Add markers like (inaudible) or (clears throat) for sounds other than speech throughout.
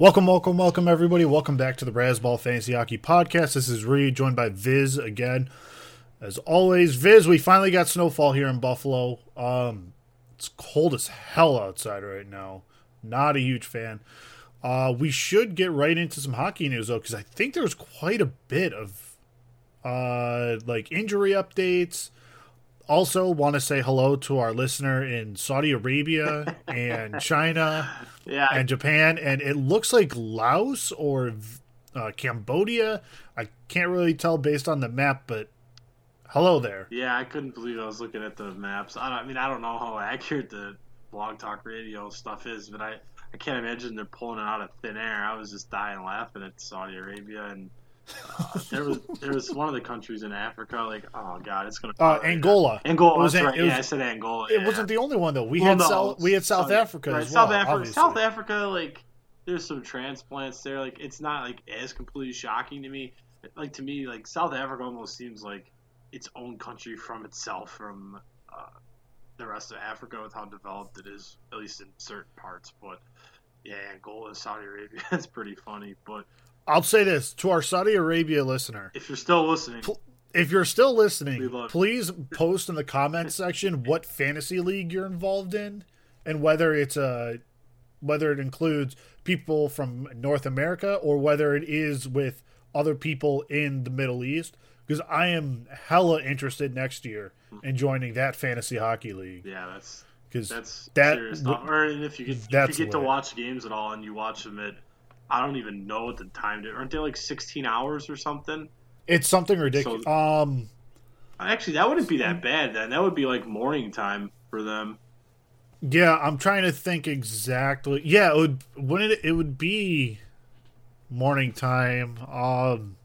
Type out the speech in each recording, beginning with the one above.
Welcome, welcome, welcome, everybody. Welcome back to the Razzball Fantasy Hockey Podcast. This is Reid, joined by Viz again. As always, Viz, we finally got snowfall here in Buffalo. Um, it's cold as hell outside right now. Not a huge fan. Uh, we should get right into some hockey news though, because I think there's quite a bit of uh, like injury updates. Also, want to say hello to our listener in Saudi Arabia (laughs) and China Yeah, and Japan, and it looks like Laos or uh, Cambodia. I can't really tell based on the map, but hello there. yeah, I couldn't believe I was looking at the maps. I, don't, I mean, I don't know how accurate the blog talk radio stuff is, but I, I can't imagine they're pulling it out of thin air. I was just dying laughing at Saudi Arabia, and uh, (laughs) there was there was one of the countries in Africa. Like, oh god, it's gonna Uh, Angola. Angola. Was right. was- yeah, I said Angola. It yeah. wasn't the only one though. We Well, had no, South, we had South Africa right, as well. South Africa. obviously. South Africa, like there's some transplants there. Like it's not like as completely shocking to me. Like to me, like South Africa almost seems like its own country from itself from uh, the rest of Africa with how developed it is, at least in certain parts. But yeah, Angola, Saudi Arabia, (laughs) that's pretty funny. But I'll say this to our Saudi Arabia listener: if you're still listening, Pl- if you're still listening, please post in the comments (laughs) section what fantasy league you're involved in, and whether it's a whether it includes people from North America or whether it is with other people in the Middle East. Because I am hella interested next year hmm. in joining that fantasy hockey league. yeah, that's Because That's That serious w-. Or if you get if you get to watch games at all and you watch them at I don't even know what the time did. Aren't they like 16 hours or something? it's something ridiculous. um, Actually, that wouldn't be that bad then. That would be like morning time for them. Yeah, I'm trying to think exactly. Yeah, it would when it it would be morning time. Um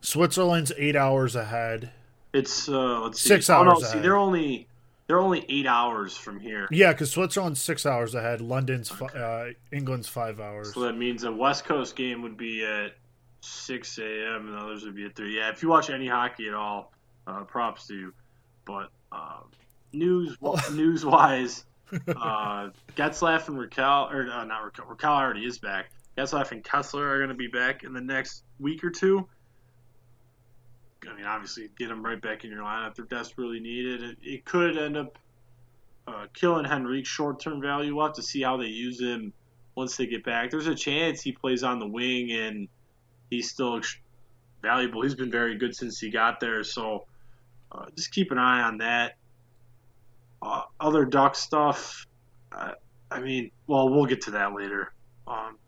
Switzerland's 8 hours ahead. It's uh let's see. Six oh, no, hours see they're only they're only 8 hours from here. Yeah, cuz Switzerland's 6 hours ahead. London's fi- uh England's 5 hours. So that means a West Coast game would be at 6 a.m. and others would be at 3. Yeah, if you watch any hockey at all, uh, props to you. But uh, news (laughs) news wise, (laughs) uh, Getzlaf and Rakell, or uh, not Rakell, Rakell already is back. Getzlaf and Kesler are going to be back in the next week or two. I mean, obviously, get them right back in your lineup. They're desperately needed. It, it could end up uh, killing Henrique's short term value. We'll have to see how they use him once they get back. There's a chance he plays on the wing and he's still valuable. He's been very good since he got there. So uh, just keep an eye on that. Uh, other Duck stuff, uh, I mean, well, we'll get to that later. Um,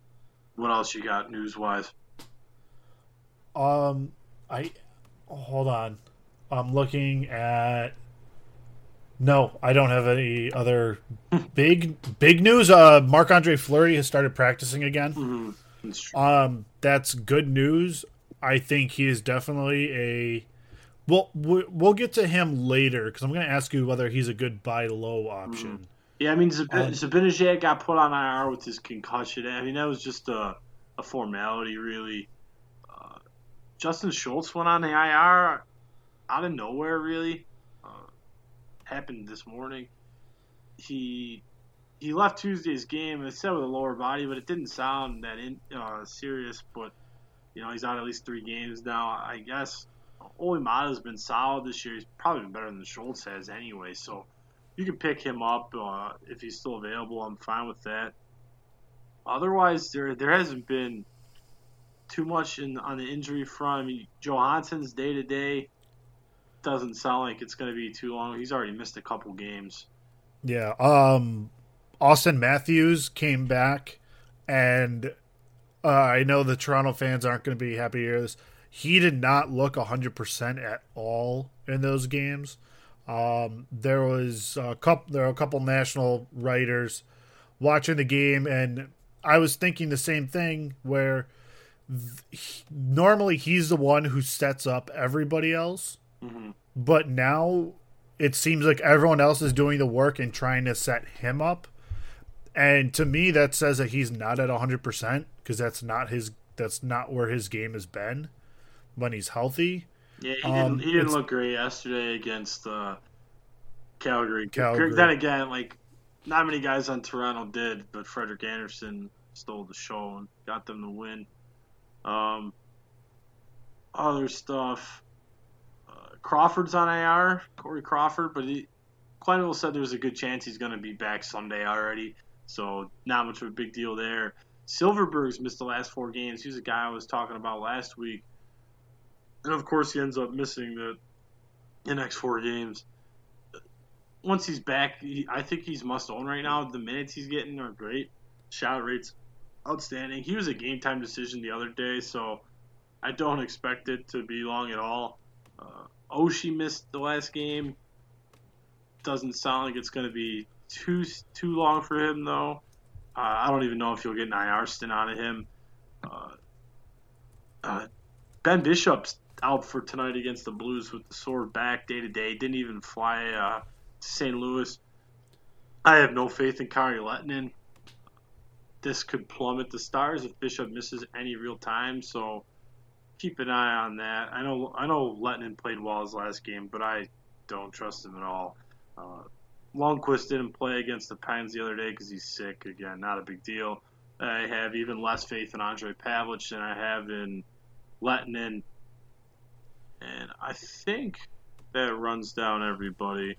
what else you got news wise? Um I hold on. I'm looking at No, I don't have any other big big news. Uh Marc Andre Fleury has started practicing again. Mm-hmm. Um, that's good news. I think he is definitely a. Well, we- we'll get to him later because I'm going to ask you whether he's a good buy low option. Yeah, I mean, Zab- Um, Zibanejad got put on IR with his concussion. I mean, that was just a, a formality, really. Justin Schultz went on the IR out of nowhere, really. Uh, happened this morning. He he left Tuesday's game. It said with a lower body, but it didn't sound that in, uh, serious. But you know, he's out at least three games now. I guess Olli Maatta's been solid this year. He's probably been better than Schultz has anyway. So you can pick him up uh, if he's still available. I'm fine with that. Otherwise, there there hasn't been too much in on the injury front. I mean, Johansson's day to day doesn't sound like it's going to be too long. He's already missed a couple games. Yeah. Um, Auston Matthews came back, and uh, I know the Toronto fans aren't going to be happy to hear this. He did not look 100% at all in those games. Um, there was a couple. There were a couple national writers watching the game, and I was thinking the same thing. Where th- normally he's the one who sets up everybody else, Mhm. but now it seems like everyone else is doing the work and trying to set him up. And to me, that says that he's not at 100% because that's not his. That's not where his game has been when he's healthy. Yeah, he Um, didn't. He didn't look great yesterday against uh, Calgary. Calgary. Then again, like not many guys on Toronto did, but Frederik Andersen stole the show and got them to win. Um, other stuff. Uh, Crawford's on IR, Corey Crawford, but he, Quenneville said there's a good chance he's going to be back Sunday already, so not much of a big deal there. Silfverberg's missed the last four games. He's a guy I was talking about last week, and of course he ends up missing the, the next four games. Once he's back, he, I think he's must own right now. The minutes he's getting are great. Shot rates outstanding. He was a game time decision the other day, so I don't expect it to be long at all. Uh, Oshie missed the last game. Doesn't sound like it's going to be too too long for him though. Uh, I don't even know if you'll get an IR stint out of him. Uh, uh, ben Bishop's out for tonight against the Blues with the sore back day to day. Didn't even fly uh, to St. Louis. I have no faith in Kari Lehtonen. This could plummet the stars if Bishop misses any real time. So keep an eye on that. I know I know Lehtonen played well his last game, but I don't trust him at all. Uh, Lundqvist didn't play against the Pines the other day because he's sick. Again, not a big deal. I have even less faith in Ondrej Pavelec than I have in Lehtonen. And I think that runs down everybody.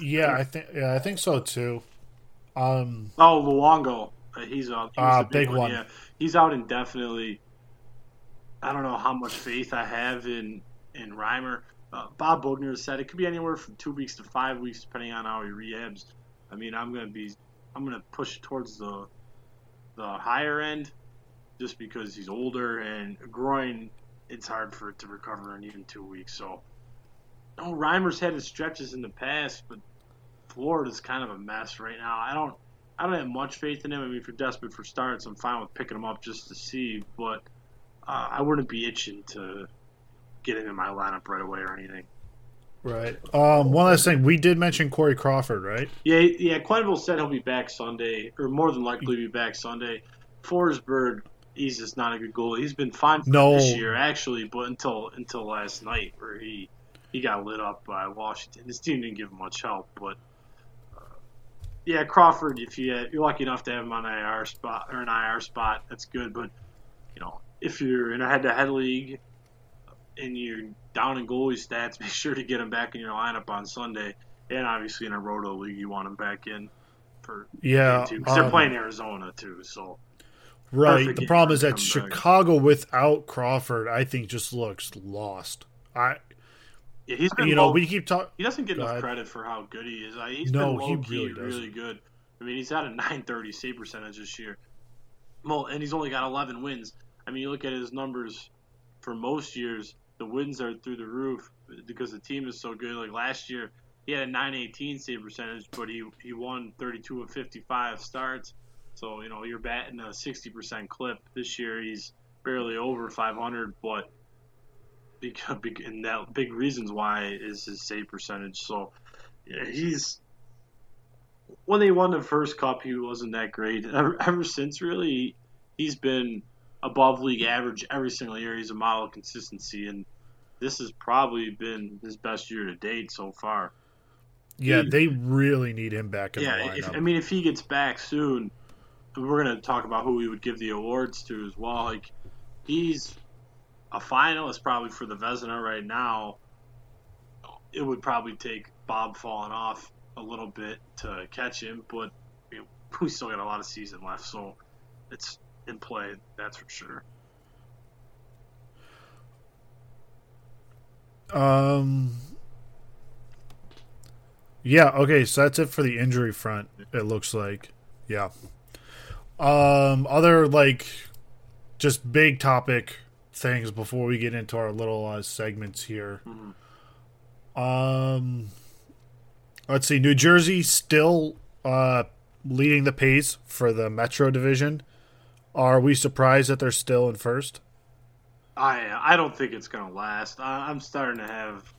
Yeah, I think yeah, I think so too. Um, oh, Luongo, he's out. He uh, big, big one. one. Yeah, he's out indefinitely. I don't know how much faith I have in in Reimer. Uh, Bob Boughner said it could be anywhere from two weeks to five weeks, depending on how he rehabs. I mean, I'm gonna be, I'm gonna push towards the the higher end, just because he's older and groin. It's hard for it to recover in even two weeks. So, no, Reimer's had his stretches in the past, but Florida's kind of a mess right now. I don't, I don't have much faith in him. I mean, if you're desperate for starts, I'm fine with picking him up just to see, but uh, I wouldn't be itching to get him in my lineup right away or anything. Right. Um, one last thing, we did mention Corey Crawford, right? Yeah, yeah. Quenneville said he'll be back Sunday, or more than likely be back Sunday. Forsberg, he's just not a good goalie. He's been fine no. this year, actually, but until until last night where he he got lit up by Washington. His team didn't give him much help, but yeah, Crawford. If you you're lucky enough to have him on an IR spot or an IR spot, that's good. But you know, if you're in a head-to-head league and you're down in goalie stats, (laughs) make sure to get him back in your lineup on Sunday. And obviously in a roto league, you want him back in for yeah because um, they're playing Arizona too. So right, the problem is that Chicago back. without Crawford, I think just looks lost. I. Yeah, he's been you low, know we keep talking. He doesn't get enough credit for how good he is. Uh, he's no, been low he really, really good. I mean, he's at a (laughs) 930 save percentage this year. Well, and he's only got 11 wins. I mean, you look at his numbers for most years the wins are through the roof because the team is so good. Like last year, he had a 918 save percentage, but he he won 32 of 55 starts. So you know you're batting a 60% clip. This year he's barely over 500, but because (laughs) and that big reasons why is his save percentage. So yeah, he's when they won the first cup, he wasn't that great. (laughs) Ever, ever since, really, he's been above league average every single year. He's a model of consistency, and this has probably been his best year to date so far. Yeah, he, they really need him back in yeah, the lineup. If, I mean, if he gets back soon, we're going to talk about who we would give the awards to as well. Like, he's a finalist probably for the Vezina right now. It would probably take Bob falling off a little bit to catch him, but you (laughs) know, we still got a lot of season left, so it's in play. That's for sure. Um. Yeah. Okay. So that's it for the injury front. It looks like. Yeah. Um. Other like, just big topic things before we get into our little uh, segments here. Mm-hmm. Um. Let's see. New Jersey still uh leading the pace for the Metro division. Are we surprised that they're still in first? I I don't think it's gonna last. I, am starting to have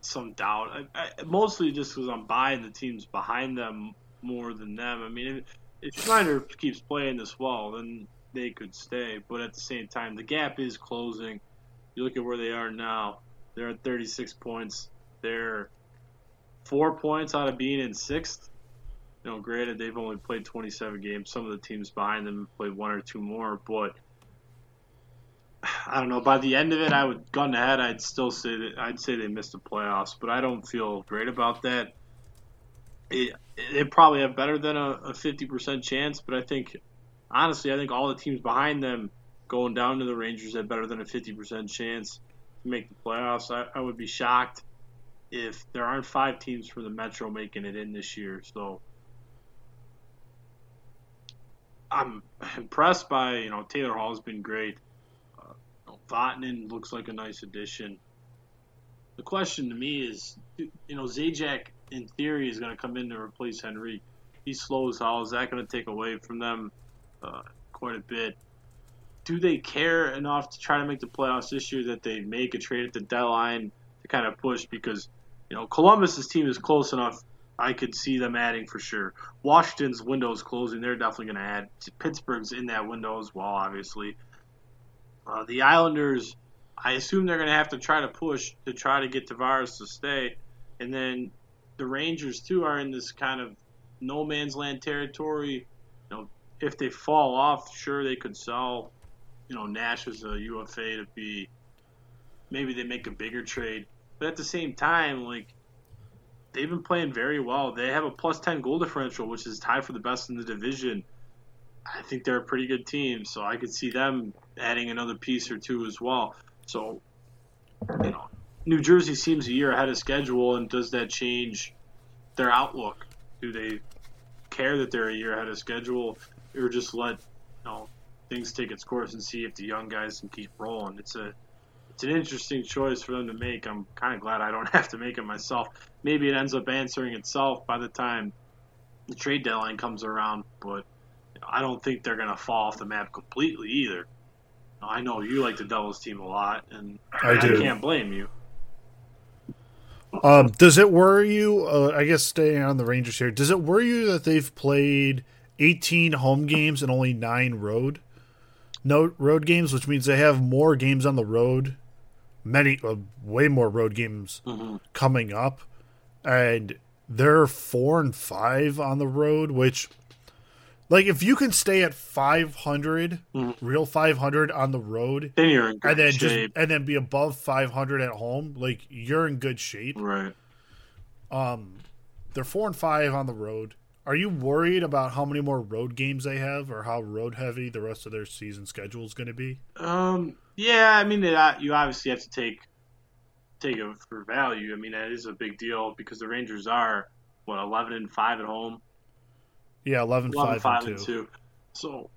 some doubt. I, I, mostly just because I'm buying the teams behind them more than them. I mean, if, if Schneider keeps playing this well, then they could stay. But at the same time, the gap is closing. You look at where they are now. They're at 36 points. They're four points out of being in sixth. You know, granted they've only played 27 games. Some of the teams behind them played one or two more, but I don't know. By the end of it, I would gun ahead. I'd still say that I'd say they missed the playoffs, but I don't feel great about that. It, they probably have better than a, a 50% chance, but I think honestly, I think all the teams behind them going down to the Rangers have better than a 50% chance to make the playoffs. I, I would be shocked if there aren't five teams from the Metro making it in this year. So I'm impressed by you know Taylor Hall's been great. Uh, you looks like a nice addition. The question to me is, you know, Zajac in theory is going to come in to replace Henry. He's slow as hell. Is that going to take away from them uh, quite a bit? Do they care enough to try to make the playoffs this year that they make a trade at the deadline to kind of push? Because you know Columbus's team is close enough. I could see them adding for sure. Washington's window is closing. They're definitely going to add. Pittsburgh's in that window as well, obviously. Uh, the Islanders, I assume they're going to have to try to push to try to get Tavares to stay. And then the Rangers, too, are in this kind of no man's land territory. If they fall off, sure, they could sell, you know, Nash as a UFA to be maybe they make a bigger trade. But at the same time, like, they've been playing very well. They have a plus 10 goal differential, which is tied for the best in the division. I think they're a pretty good team, so I could see them adding another piece or two as well. So, you know, New Jersey seems a year ahead of schedule, and does that change their outlook? Do they care that they're a year ahead of schedule, or just let you know things take its course and see if the young guys can keep rolling? It's a it's an interesting choice for them to make. I'm kind of glad I don't (laughs) have to make it myself. Maybe it ends up answering itself by the time the trade deadline comes around, but I don't think they're going to fall off the map completely either. I know you like the Devils team a lot, and I, I can't blame you. Um, does it worry you? Uh, I guess staying on the Rangers here, does it worry you that they've played 18 home games and only nine road? No road games, which means they have more games on the road, many, uh, way more road games mm-hmm. coming up, and they're four and five on the road, which like if you can stay at 500, mm-hmm. real 500 on the road, then you're in and then shape. just and then be above 500 at home, like you're in good shape. Right. Um, they're four and five on the road. Are you worried about how many more road games they have, or how road heavy the rest of their season schedule is going to be? Um. Yeah, I mean, it, uh, you obviously have to take take it for value. I mean, that is a big deal because the Rangers are what eleven and five at home. Yeah, 11, 11 5, 5 and, 2. 2. So,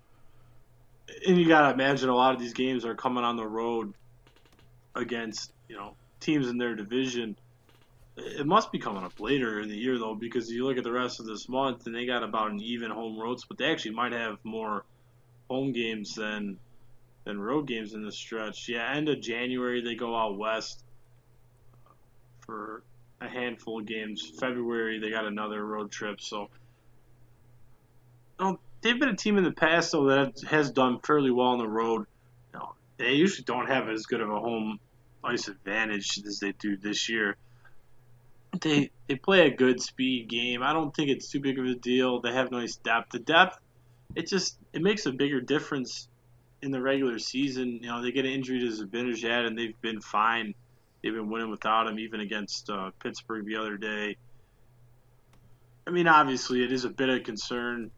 and you got to imagine a lot of these games are coming on the road against, you know, teams in their division. It must be coming up later in the year, though, because you look at the rest of this month and they got about an even home road split. They actually might have more home games than than road games in the stretch. Yeah, end of January they go out west for a handful of games. February they got another road trip, so know, they've been a team in the past though that has done fairly well on the road. You know, they usually don't have as good of a home ice advantage as they do this year. They they play a good speed game. I don't think it's too big of a deal. They have nice depth. The depth, it just it makes a bigger difference in the regular season. You know, they get an injury to Zibanejad and they've been fine. They've been winning without him, even against uh, Pittsburgh the other day. I mean, obviously, it is a bit of concern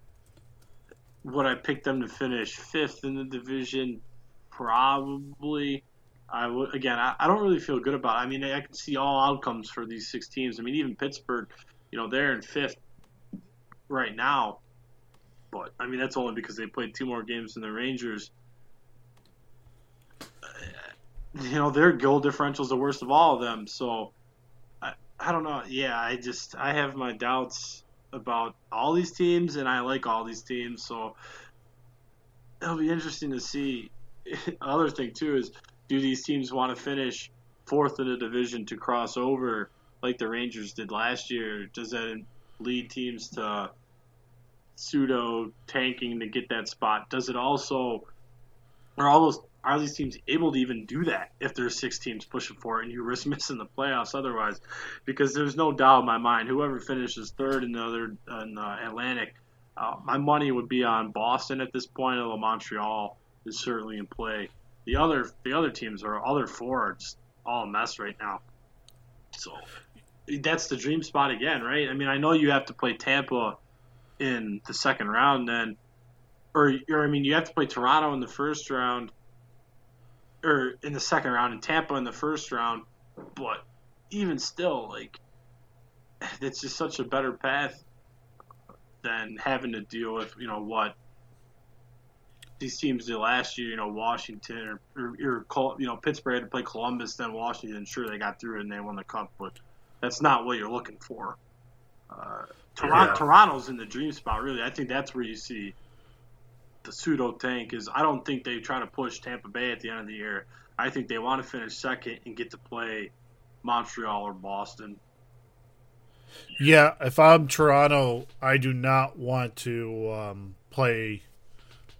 would I pick them to finish fifth in the division? Probably. I would again. I, I don't really feel good about. It. I mean, I can see all outcomes for these six teams. I mean, even Pittsburgh, you know, they're in fifth right now, but I mean that's only because they played two more games than the Rangers. Uh, you know, their goal differential is the worst of all of them. So, I, I don't know. Yeah, I just I have my doubts about all these teams, and I like all these teams. So it'll be interesting to see. (laughs) Other thing too is, do these teams want to finish fourth in the division to cross over like the Rangers did last year? Does that lead teams to pseudo tanking to get that spot? Does it also are all those are these teams able to even do that if there's six teams pushing for it and you risk (laughs) missing the playoffs otherwise? Because there's no doubt in my mind, whoever finishes third in the other in the Atlantic, uh, my money would be on Boston at this point. Although Montreal is certainly in play. The other the other teams are other four are just all a mess right now. So that's the dream spot again, right? I mean, I know you have to play Tampa in the second round, then, or, or I mean, you have to play Toronto in the first round, or in the second round, and Tampa in the first round. But even still, like, it's just such a better path than having to deal with, you know, what these teams did last year. You know, Washington or, or, or you know Pittsburgh had to play Columbus, then Washington. Sure, they got through and they won the cup, but that's not what you're looking for. Uh, Toronto, yeah. Toronto's in the dream spot, really. I think that's where you see the pseudo tank. Is I don't think they try to push Tampa Bay at the end of the year. I think they want to finish second and get to play Montreal or Boston. Yeah, if I'm Toronto, I do not want to um, play.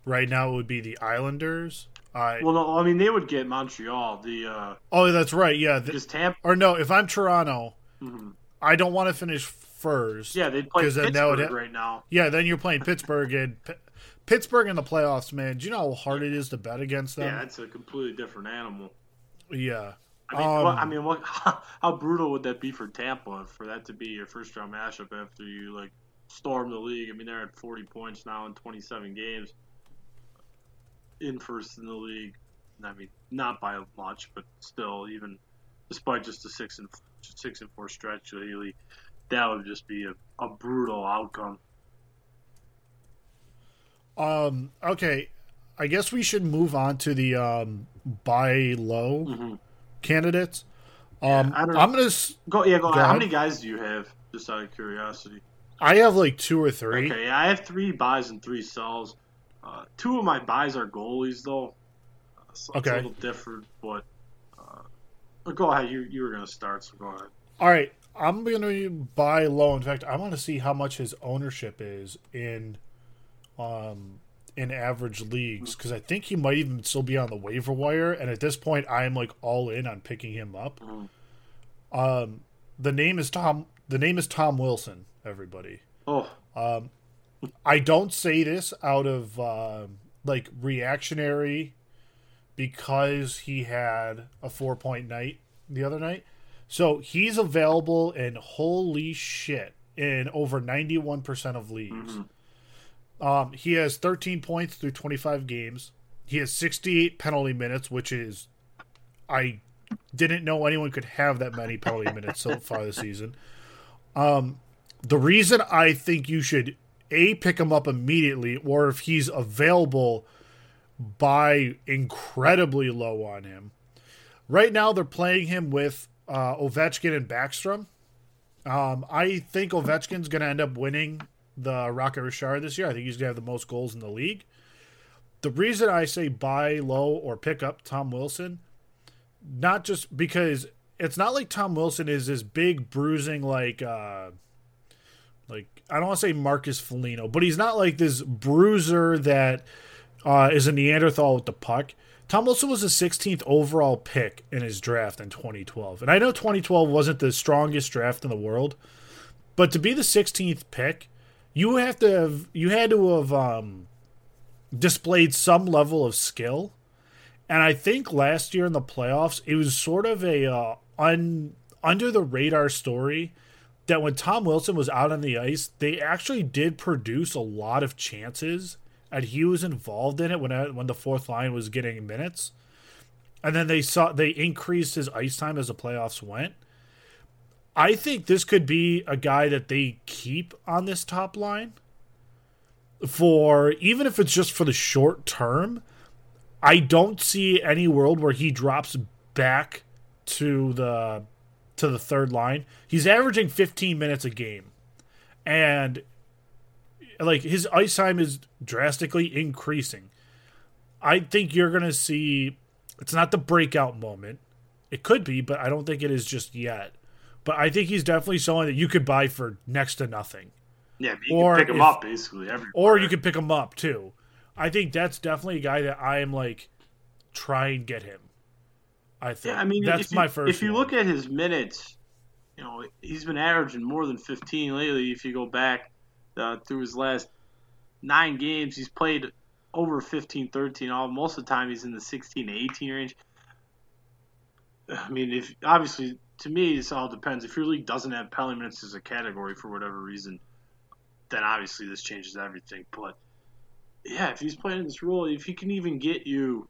Right now, it would be the Islanders. I, well, no, I mean they would get Montreal. The uh, oh, that's right. Yeah, because Tampa or no, if I'm Toronto, mm-hmm. I don't want to finish first. Yeah, they'd play Pittsburgh would, right now. Yeah, then you're playing Pittsburgh and P- Pittsburgh in the playoffs, man. Do you know how hard it is to bet against them? Yeah, it's a completely different animal. Yeah. I mean, um, what, I mean, what, (laughs) how, how, brutal would that be for Tampa for that to be your first round matchup after you like storm the league? I mean, they're at 40 points now in 27 games, in first in the league. I mean, not by much, but still, even despite just a six and six and four stretch lately, that would just be a, a brutal outcome. Um. Okay, I guess we should move on to the um, buy low mm-hmm. candidates. Um, yeah, I'm gonna go. Yeah, go. go how many guys do you have? Just out of curiosity. I have like two or three. Okay, I have three buys and three sells. Uh, two of my buys are goalies, though. Uh, so okay. It's a little different, but uh, go ahead. You you were gonna start, so go ahead. All right. I'm going to buy low. In fact, I want to see how much his ownership is in um in average leagues because I think he might even still be on the waiver wire. And at this point, I am like all in on picking him up. Um, the name is Tom. The name is Tom Wilson. Everybody. Oh. Um, I don't say this out of uh, like reactionary because he had a four point night the other night. So he's available in holy shit in over 91% of leagues. Mm-hmm. Um, he has 13 points through 25 games. He has 68 penalty minutes, which is I didn't know anyone could have that many penalty minutes so far this season. Um, the reason I think you should a pick him up immediately, or if he's available, buy incredibly low on him. Right now, they're playing him with uh, Ovechkin and Backstrom. Um, I think Ovechkin's going to end up winning the Rocket Richard this year. I think he's going to have the most goals in the league. The reason I say buy low or pick up Tom Wilson, not just because it's not like Tom Wilson is this big bruising like uh like I don't want to say Marcus Foligno, but he's not like this bruiser that uh, is a Neanderthal with the puck. Tom Wilson was a 16th overall pick in his draft in 2012. And I know 2012 wasn't the strongest draft in the world, but to be the 16th pick, you have to have you had to have um, displayed some level of skill. And I think last year in the playoffs, it was sort of a uh, un, under the radar story that when Tom Wilson was out on the ice, they actually did produce a lot of chances and he was involved in it when when the fourth line was getting minutes, and then they saw they increased his ice time as the playoffs went. I think this could be a guy that they keep on this top line for even if it's just for the short term. I don't see any world where he drops back to the to the third line. He's averaging 15 minutes a game. And like his ice time is drastically increasing. I think you're going to see it's not the breakout moment. It could be, but I don't think it is just yet. But I think he's definitely someone that you could buy for next to nothing. Yeah, you or can pick him if, up basically everywhere. Or you could pick him up too. I think that's definitely a guy that I am like try and get him. I think. Yeah, I mean, that's my you, first. If you one. look at his minutes, you know he's been averaging more than 15 lately. If you go back uh, through his last nine games, he's played over 15, 13. All most of the time, he's in the 16 to 18 range. I mean, if obviously to me, this all depends. If your league doesn't have penalty minutes as a category for whatever reason, then obviously this changes everything. But yeah, if he's playing this role, if he can even get you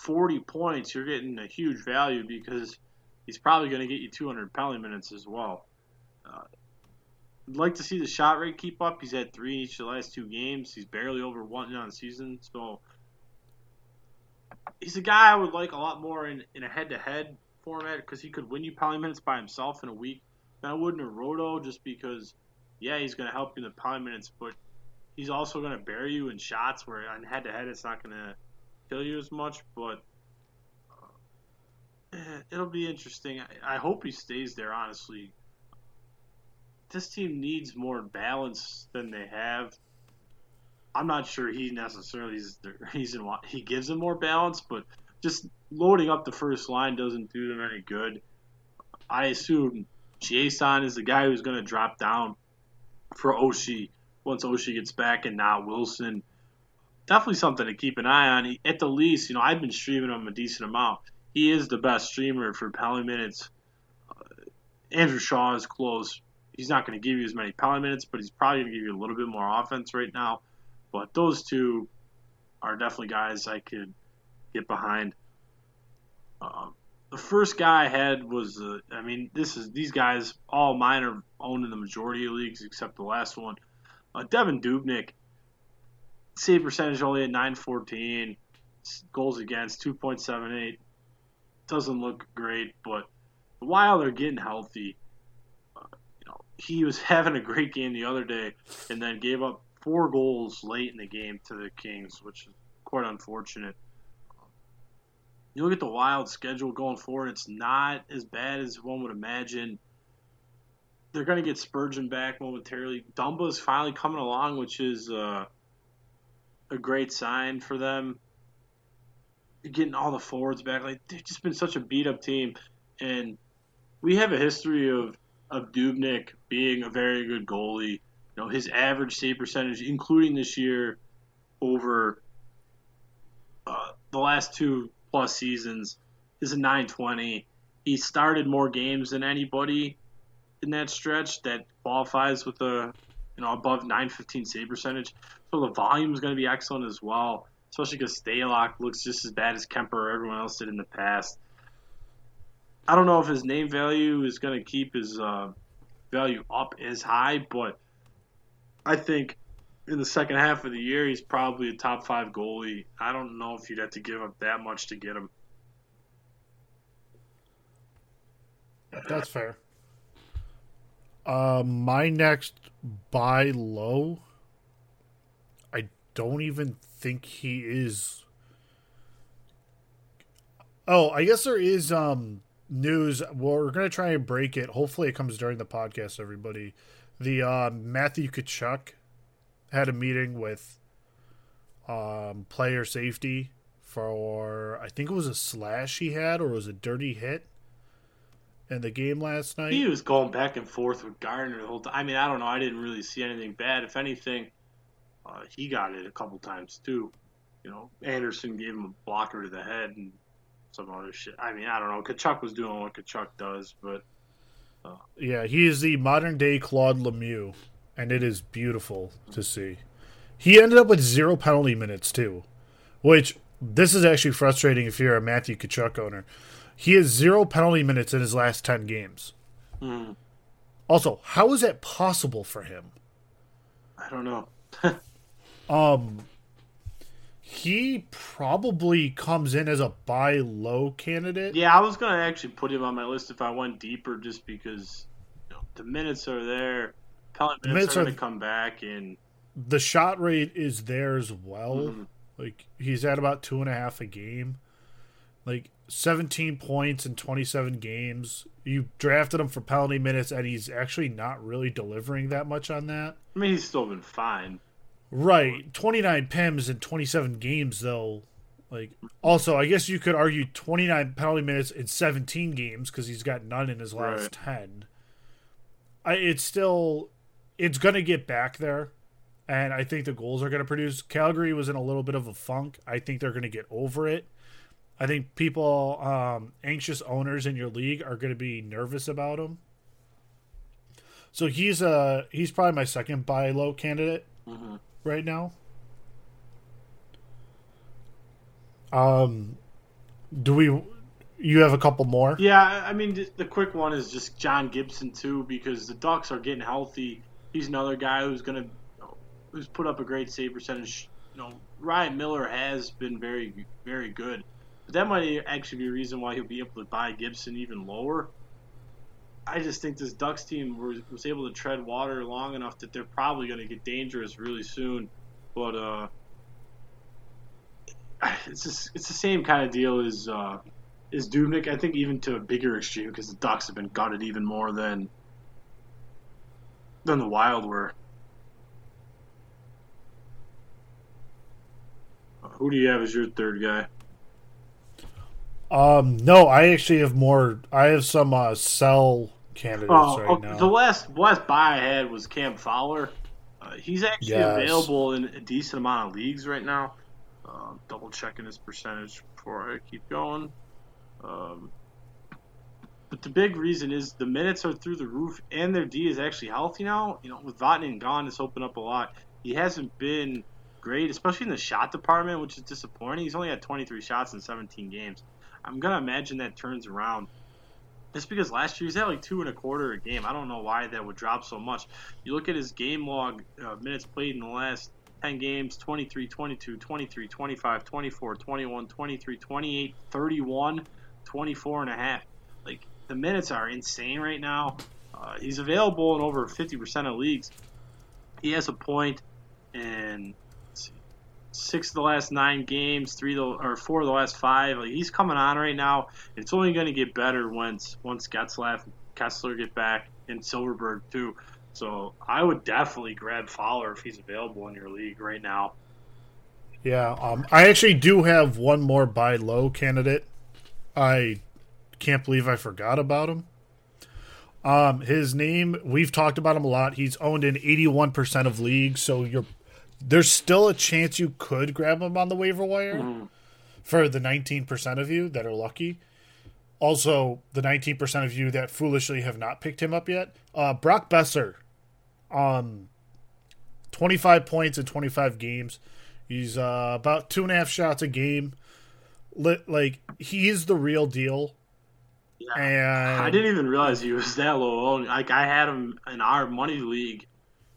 40 points, you're getting a huge value because he's probably going to get you 200 penalty minutes as well. Uh, I'd like to see the shot rate keep up. He's had three in each of the last two games. He's barely over one on season, so he's a guy I would like a lot more in, in a head-to-head format because he could win you penalty minutes by himself in a week. than I would in a roto just because, yeah, he's going to help you in the penalty minutes, but he's also going to bury you in shots where on head-to-head it's not going to kill you as much, but uh, (clears throat) it'll be interesting. I, I hope he stays there. Honestly, this team needs more balance than they have. I'm not sure he necessarily is the (laughs) reason why he gives them more balance, but just loading up the first line doesn't do them any good. I assume Jason is the guy who's going to drop down for Oshie once Oshie gets back, and now Wilson definitely something to keep an eye on. At the least, you know, I've been streaming him a decent amount. He is the best streamer for penalty minutes. Uh, Andrew Shaw is close. He's not going to give you as many penalty minutes, but he's probably going to give you a little bit more offense right now. But those two are definitely guys I could get behind. Um, the first guy I had was, uh, I mean, this is these guys all mine are owned in the majority of leagues except the last one. Uh, Devan Dubnyk save percentage only at 914. Goals against 2.78. Doesn't look great, but while they're getting healthy, uh, you know, he was (laughs) having a great game the other day, and then gave up four goals late in the game to the Kings, which is quite unfortunate. You look at the Wild schedule going forward; it's not as bad as one would imagine. They're going to get Spurgeon back momentarily. Dumba is finally coming along, which is. Uh, a great sign for them. Getting all the forwards back, like they've just been such a beat up team, and we have a history of of Dubnyk being a very good goalie. You know, his average save percentage, including this year, over uh, the last two plus seasons, is a 920. He started more games than anybody in that stretch that qualifies with a you know above 915 save percentage. So the volume is going to be excellent as well, especially because Stalock looks just as bad as Kuemper or everyone else did in the past. I don't know if his name value is going to keep his uh, value up as high, but I think in the second half of the year he's probably a top five goalie. I don't know if you'd have to give up that much to get him. That's fair. Uh, my next buy low. I don't even think he is. Oh, I guess there is um news. Well, we're gonna try and break it. Hopefully, it comes during the podcast. Everybody, the uh, Matthew Tkachuk had a meeting with um player safety for I think it was a slash he had or it was a dirty hit in the game last night. He was going back and forth with Gardiner the whole time. I mean, I don't know. I didn't really see anything bad. If anything, uh, he got it a couple times too. You know, Andersen gave him a blocker to the head and some other shit. I mean, I don't know. Tkachuk was doing what Tkachuk does, but uh, yeah, he is the modern day Claude Lemieux, and it is beautiful to see. He ended up with zero penalty minutes too, which this is actually frustrating if you're a Matthew Tkachuk owner. He has zero penalty minutes in his last 10 games. mm, Also, how is that possible for him? I don't know. (laughs) Um, he probably comes in as a buy low candidate. Yeah, I was gonna actually put him on my list if I went deeper, just because you know, the minutes are there. Penalty minutes, minutes are going to come back, and The shot rate is there as well. Mhm. Like he's at about two and a half a game. Like 17 points in 27 games. You drafted him for penalty minutes, and he's actually not really delivering that much on that. I mean, he's still been fine. Right. 29 PIMs in 27 games, though, Like, also, I guess you could argue 29 penalty minutes in 17 games because he's got none in his last Right. 10. I, it's still, it's going to get back there. And I think the goals are going to produce. Calgary was in a little bit of a funk. I think they're going to get over it. I think people, um, anxious owners in your league, are going to be nervous about him. So he's uh he's probably my second buy low candidate hmm right now. Um, do we? You have a couple more? Yeah, I mean the- the quick one is just John Gibson too because the Ducks are getting healthy. He's another guy who's gonna who's put up a great save percentage. You know, Ryan Miller has been very very good, but that might actually be a reason why he'll be able to buy Gibson even lower. I just think this Ducks team was, was able to tread water long enough that they're probably going to get dangerous really soon. But uh, it's just, it's the same kind of deal as uh, is Dubnyk. I think even to a bigger extreme because the Ducks have been gutted even more than than the Wild were. Who do you have as your third guy? Um, no, I actually have more. I have some uh, sell candidates Oh, right okay, now. the last last buy I had was Cam Fowler. Uh, he's actually Yes. available in a decent amount of leagues right now. Uh, double checking his percentage before I keep going. Um, but the big reason is the minutes are through the roof, and their D is actually healthy now. You know, with Vatanen gone, it's opened up a lot. He hasn't been great, especially in the shot department, which is disappointing. He's only had 23 shots in 17 games. I'm gonna imagine that turns around. Just because last year he's had like two and a quarter a game. I don't know why that would drop so much. You look at his game log, uh, minutes played in the last 10 games 23, 22, 23, 25, 24, 21, 23, 28, 31, 24 and a half. Like, the minutes are insane right now. Uh, he's available in over 50% of leagues. He has a point in six of the last nine games, three the, or four of the last five. Like, he's coming on right now. It's only going to get better once once Getzlaf, Kesler get back, and Silfverberg too. So I would definitely grab Fowler if he's available in your league right now. yeah, um, I actually do have one more buy low candidate. I can't believe I forgot about him. Um, his name we've talked about him a lot. He's owned in eighty one percent of leagues, so you're there's still a chance you could grab him on the waiver wire for the nineteen percent of you that are lucky. Also, the nineteen percent of you that foolishly have not picked him up yet. Uh, Brock Boeser, um, twenty five points in twenty five games. He's uh, about two and a half shots a game. Li- Like he's the real deal. Yeah. And I didn't even realize he was that low. Like I had him in our money league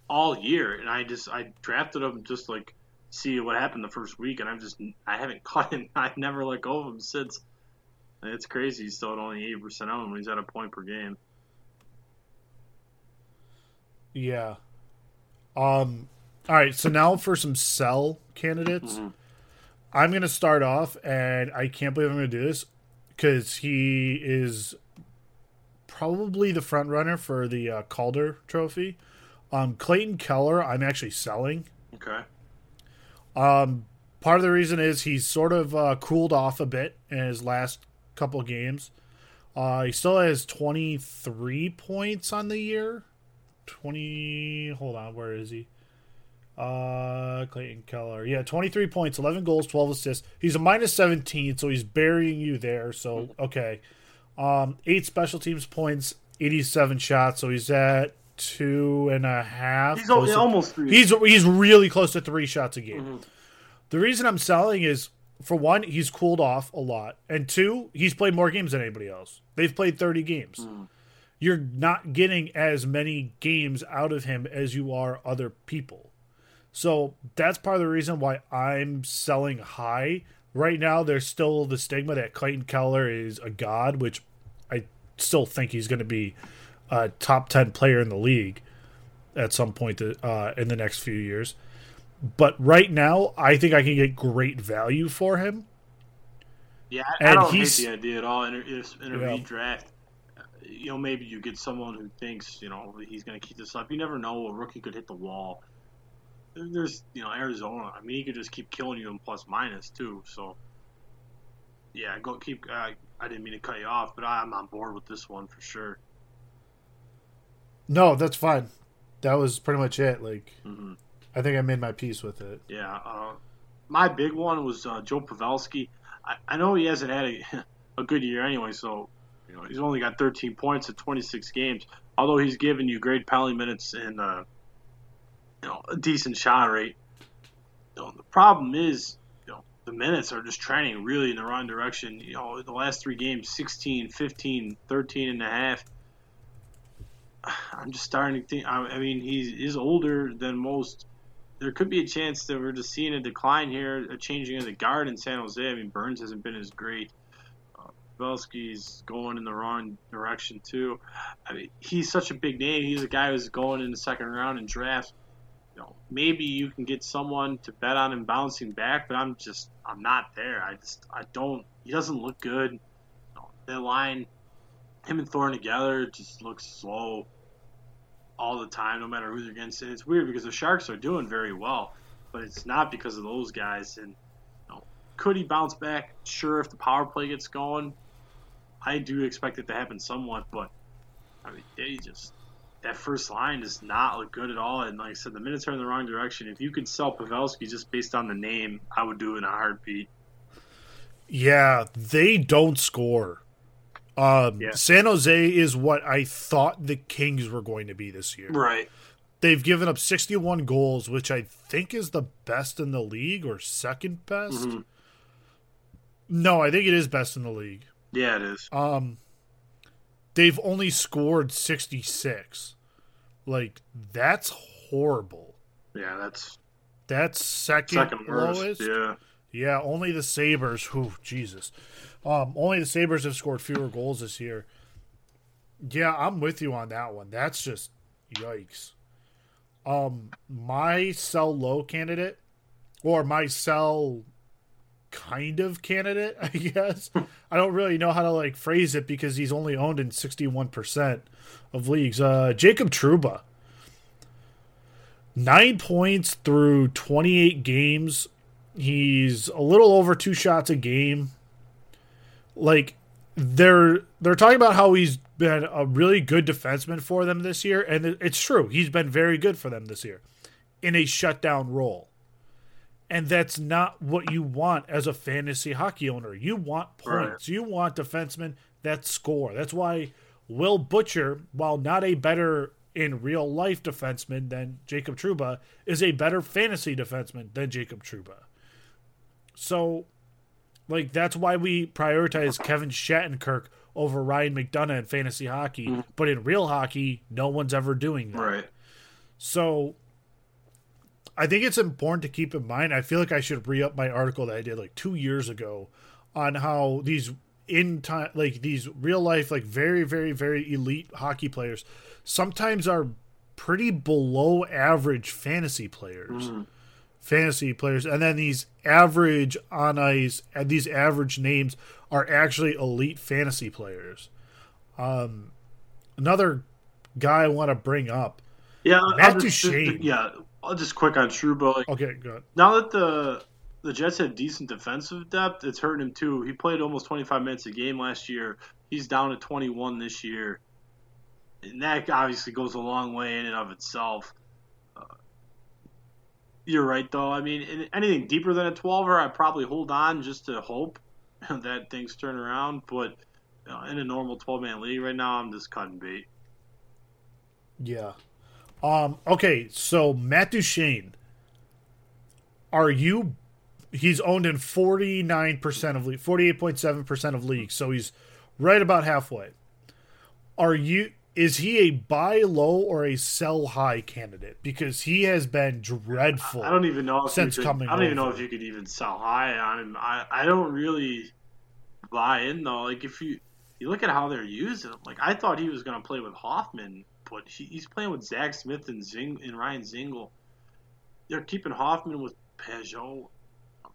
all year, and I just I drafted him just like see what happened the first week, and I'm just I haven't (laughs) caught him. I've never let go of him since. And it's crazy. He's still at only eighty percent owned when he's at a point per game. Yeah. Um. All right. So now for some sell candidates, Mhm. I'm gonna start off, and I can't believe I'm gonna do this because he is probably the front runner for the uh, Calder Trophy. Um, Clayton Keller, I'm actually selling. Okay. Um, part of the reason is he's sort of uh, cooled off a bit in his last couple games. Uh, he still has 23 points on the year. 20. Hold on, where is he? Uh, Clayton Keller. Yeah, 23 points, 11 goals, 12 assists. He's a minus 17, so he's burying you there. So, okay. Um, eight special teams points, 87 shots, so he's at two and a half. He's close al- to- almost three. He's he's really close to three shots a game. Mhm. The reason I'm selling is for one, he's cooled off a lot, and two, he's played more games than anybody else. They've played 30 games. Mm. You're not getting as many games out of him as you are other people. So that's part of the reason why I'm selling high. Right now, there's still the stigma that Clayton Keller is a god, which I still think he's going to be a top 10 player in the league at some point uh, in the next few years. But right now, I think I can get great value for him. Yeah, I, I don't hate the idea at all. In a, in a Yeah. redraft, you know, maybe you get someone who thinks, you know, he's going to keep this up. You never know. A rookie could hit the wall. There's, you know, Arizona. I mean, he could just keep killing you in plus minus too. So yeah, go keep. Uh, I didn't mean to cut you off, but I'm on board with this one for sure. No, that's fine. That was pretty much it. Like, hmm I think I made my peace with it. Yeah, uh, my big one was uh, Joe Pavelski. I, I know he hasn't had a, (laughs) a good year anyway, so you know he's only got 13 points in 26 games. Although he's given you great penalty minutes and uh, you know a decent shot rate. You know, the problem is you know the minutes are just trending really in the wrong direction. You know the last three games 16, 15, 13 and a half. I'm just starting to think. I, I mean, he is older than most there could be a chance that we're just seeing a decline here, a changing of the guard in San Jose. I mean, Burns hasn't been as great. Uh, Pavelski's going in the wrong direction too. I mean, he's such a big name. He's a guy who's going in the second round in drafts. You know, maybe you can get someone to bet on him bouncing back, but I'm just I'm not there. I just I don't. He doesn't look good. You know, that line, him and Thorne together, just looks slow all the time, no matter who they're against. And it's weird because the Sharks are doing very well, but it's not because of those guys. And you know, could he bounce back? Sure, if the power play gets going, I do expect it to happen somewhat. But I mean, they just that first line does not look good at all. And like I said, the minutes are in the wrong direction. If you could sell Pavelski just based on the name, I would do it in a heartbeat. Yeah, they don't score. Um, Yeah. San Jose is what I thought the Kings were going to be this year. Right. They've given up 61 goals, which I think is the best in the league or second best. Mhm. No, I think it is best in the league. Yeah, it is. Um, they've only scored 66. Like that's horrible. Yeah, that's That's second, second worst. lowest. Yeah. Yeah, only the Sabres, who Jesus. Um, only the Sabres have scored fewer goals this year. Yeah, I'm with you on that one. That's just yikes. Um, my sell low candidate, or my sell kind of candidate, (laughs) I guess. I don't really know how to like phrase it because he's only owned in 61% of leagues. Uh, Jacob Trouba. Nine points through 28 games. He's a little over two shots a game. Like they're they're talking about how he's been a really good defenseman for them this year, and it's true. He's been very good for them this year in a shutdown role. And that's not what you want as a fantasy hockey owner. You want points. You want defensemen that score. That's why Will Butcher, while not a better in real life defenseman than Jacob Trouba, is a better fantasy defenseman than Jacob Trouba. So, like, that's why we prioritize Kevin Shattenkirk over Ryan McDonagh in fantasy hockey. Mm-hmm. But in real hockey, no one's ever doing that. Right. So I think it's important to keep in mind. I feel like I should re up my article that I did like two years ago on how these in time like these real life like very very very elite hockey players sometimes are pretty below average fantasy players mm-hmm. Fantasy players and then these average on ice and these average names are actually elite fantasy players um another guy i want to bring up Yeah, Matt I'll just, Duchene. Yeah, I'll just quick on Trouba. Like, okay good now that the the Jets have decent defensive depth, it's hurting him too. He played almost 25 minutes a game last year. He's down to 21 this year, and that obviously goes a long way in and of itself. You're right, though. I mean, anything deeper than a 12er, I probably hold on just to hope (laughs) that things turn around. But in a normal 12 man league right now, I'm just cutting bait. Yeah. Um. Okay. So Matt Duchene, are you? He's owned in forty nine percent of league, forty eight point seven percent of leagues. So he's right about halfway. Are you? Is he a buy low or a sell high candidate? Because he has been dreadful. I don't even know if Since could, coming I don't even know if you could even sell high on him. I, I don't really buy in though. Like if you you look at how they're using him, like I thought he was going to play with Hoffman, but he, he's playing with Zach Smith and Zing and Ryan Dzingel. They're keeping Hoffman with Pageau.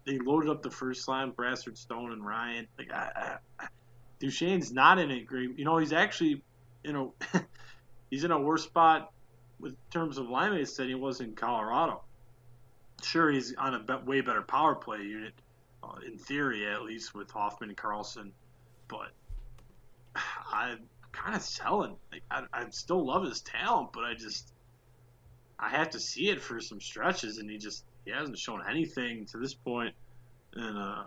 They loaded up the first line, Brassard, Stone, and Ryan. Like I, I, Duchene's not in it great. You know, he's actually you know (laughs) he's in a worse spot with terms of line than he was in Colorado. Sure, he's on a be- way better power play unit, uh, in theory at least, with Hoffman and Karlsson. But (sighs) I'm kind of selling. Like, I, I still love his talent, but I just I have to see it for some stretches, and he just he hasn't shown anything to this point. And uh,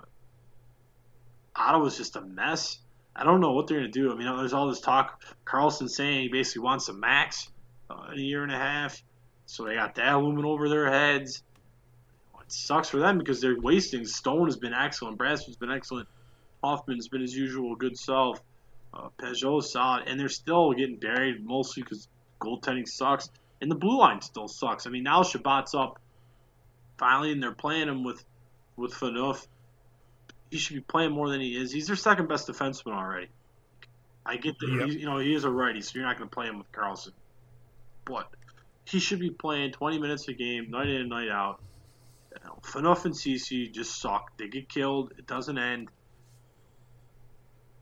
Ottawa's just a mess. I don't know what they're going to do. I mean, there's all this talk. Karlsson saying he basically wants a max uh, in a year and a half, so they got that looming over their heads. It sucks for them because they're wasting. Stone has been excellent. Brassard's been excellent. Hoffman's been his usual good self. Uh, Pageau's solid, and they're still getting buried mostly because goaltending sucks, and the blue line still sucks. I mean, now Chabot's up finally, and they're playing him with with Phaneuf. He should be playing more than he is. He's their second best defenseman already. I get that, Yep. you know, he is a righty, so you're not going to play him with Karlsson, but he should be playing 20 minutes a game, night in and night out. You know, Phaneuf and Ceci just suck. They get killed. It doesn't end.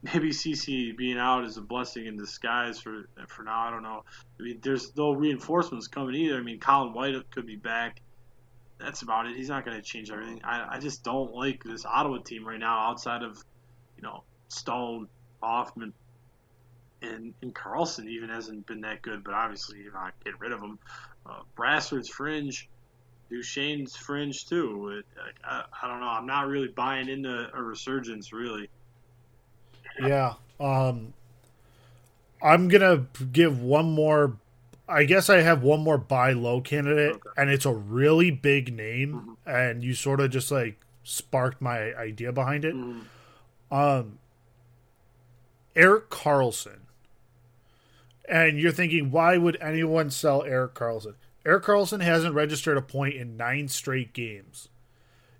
Maybe Ceci being out is a blessing in disguise for for now. I don't know. I mean, there's no reinforcements coming either. I mean, Colin White could be back. That's about it. He's not going to change everything. I, I just don't like this Ottawa team right now. Outside of, you know, Stone, Hoffman, and and Karlsson even hasn't been that good. But obviously, you're not getting rid of him. Uh, Brassard's fringe. Duchene's fringe too. It, I, I don't know. I'm not really buying into a resurgence, really. Yeah. Um I'm gonna give one more I guess I have one more buy low candidate Okay. and it's a really big name Mhm. and you sort of just like sparked my idea behind it. Mhm. Um Erik Karlsson. And you're thinking, why would anyone sell Erik Karlsson? Erik Karlsson hasn't registered a point in nine straight games.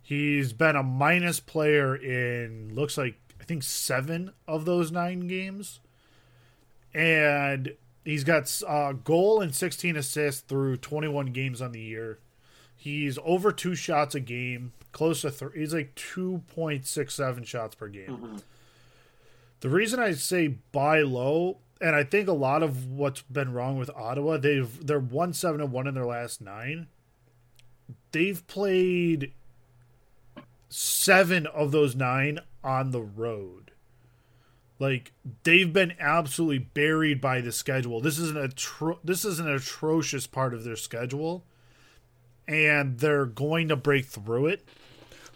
He's been a minus player in looks like I think seven of those nine games, and he's got a goal and 16 assists through 21 games on the year. He's over two shots a game, close to three. He's like 2.67 shots per game. Mhm. The reason I say buy low, and I think a lot of what's been wrong with Ottawa, they've they're one seven and one in their last nine. They've played seven of those nine on the road. Like they've been absolutely buried by the schedule. This is an atro- this is an atrocious part of their schedule, and they're going to break through it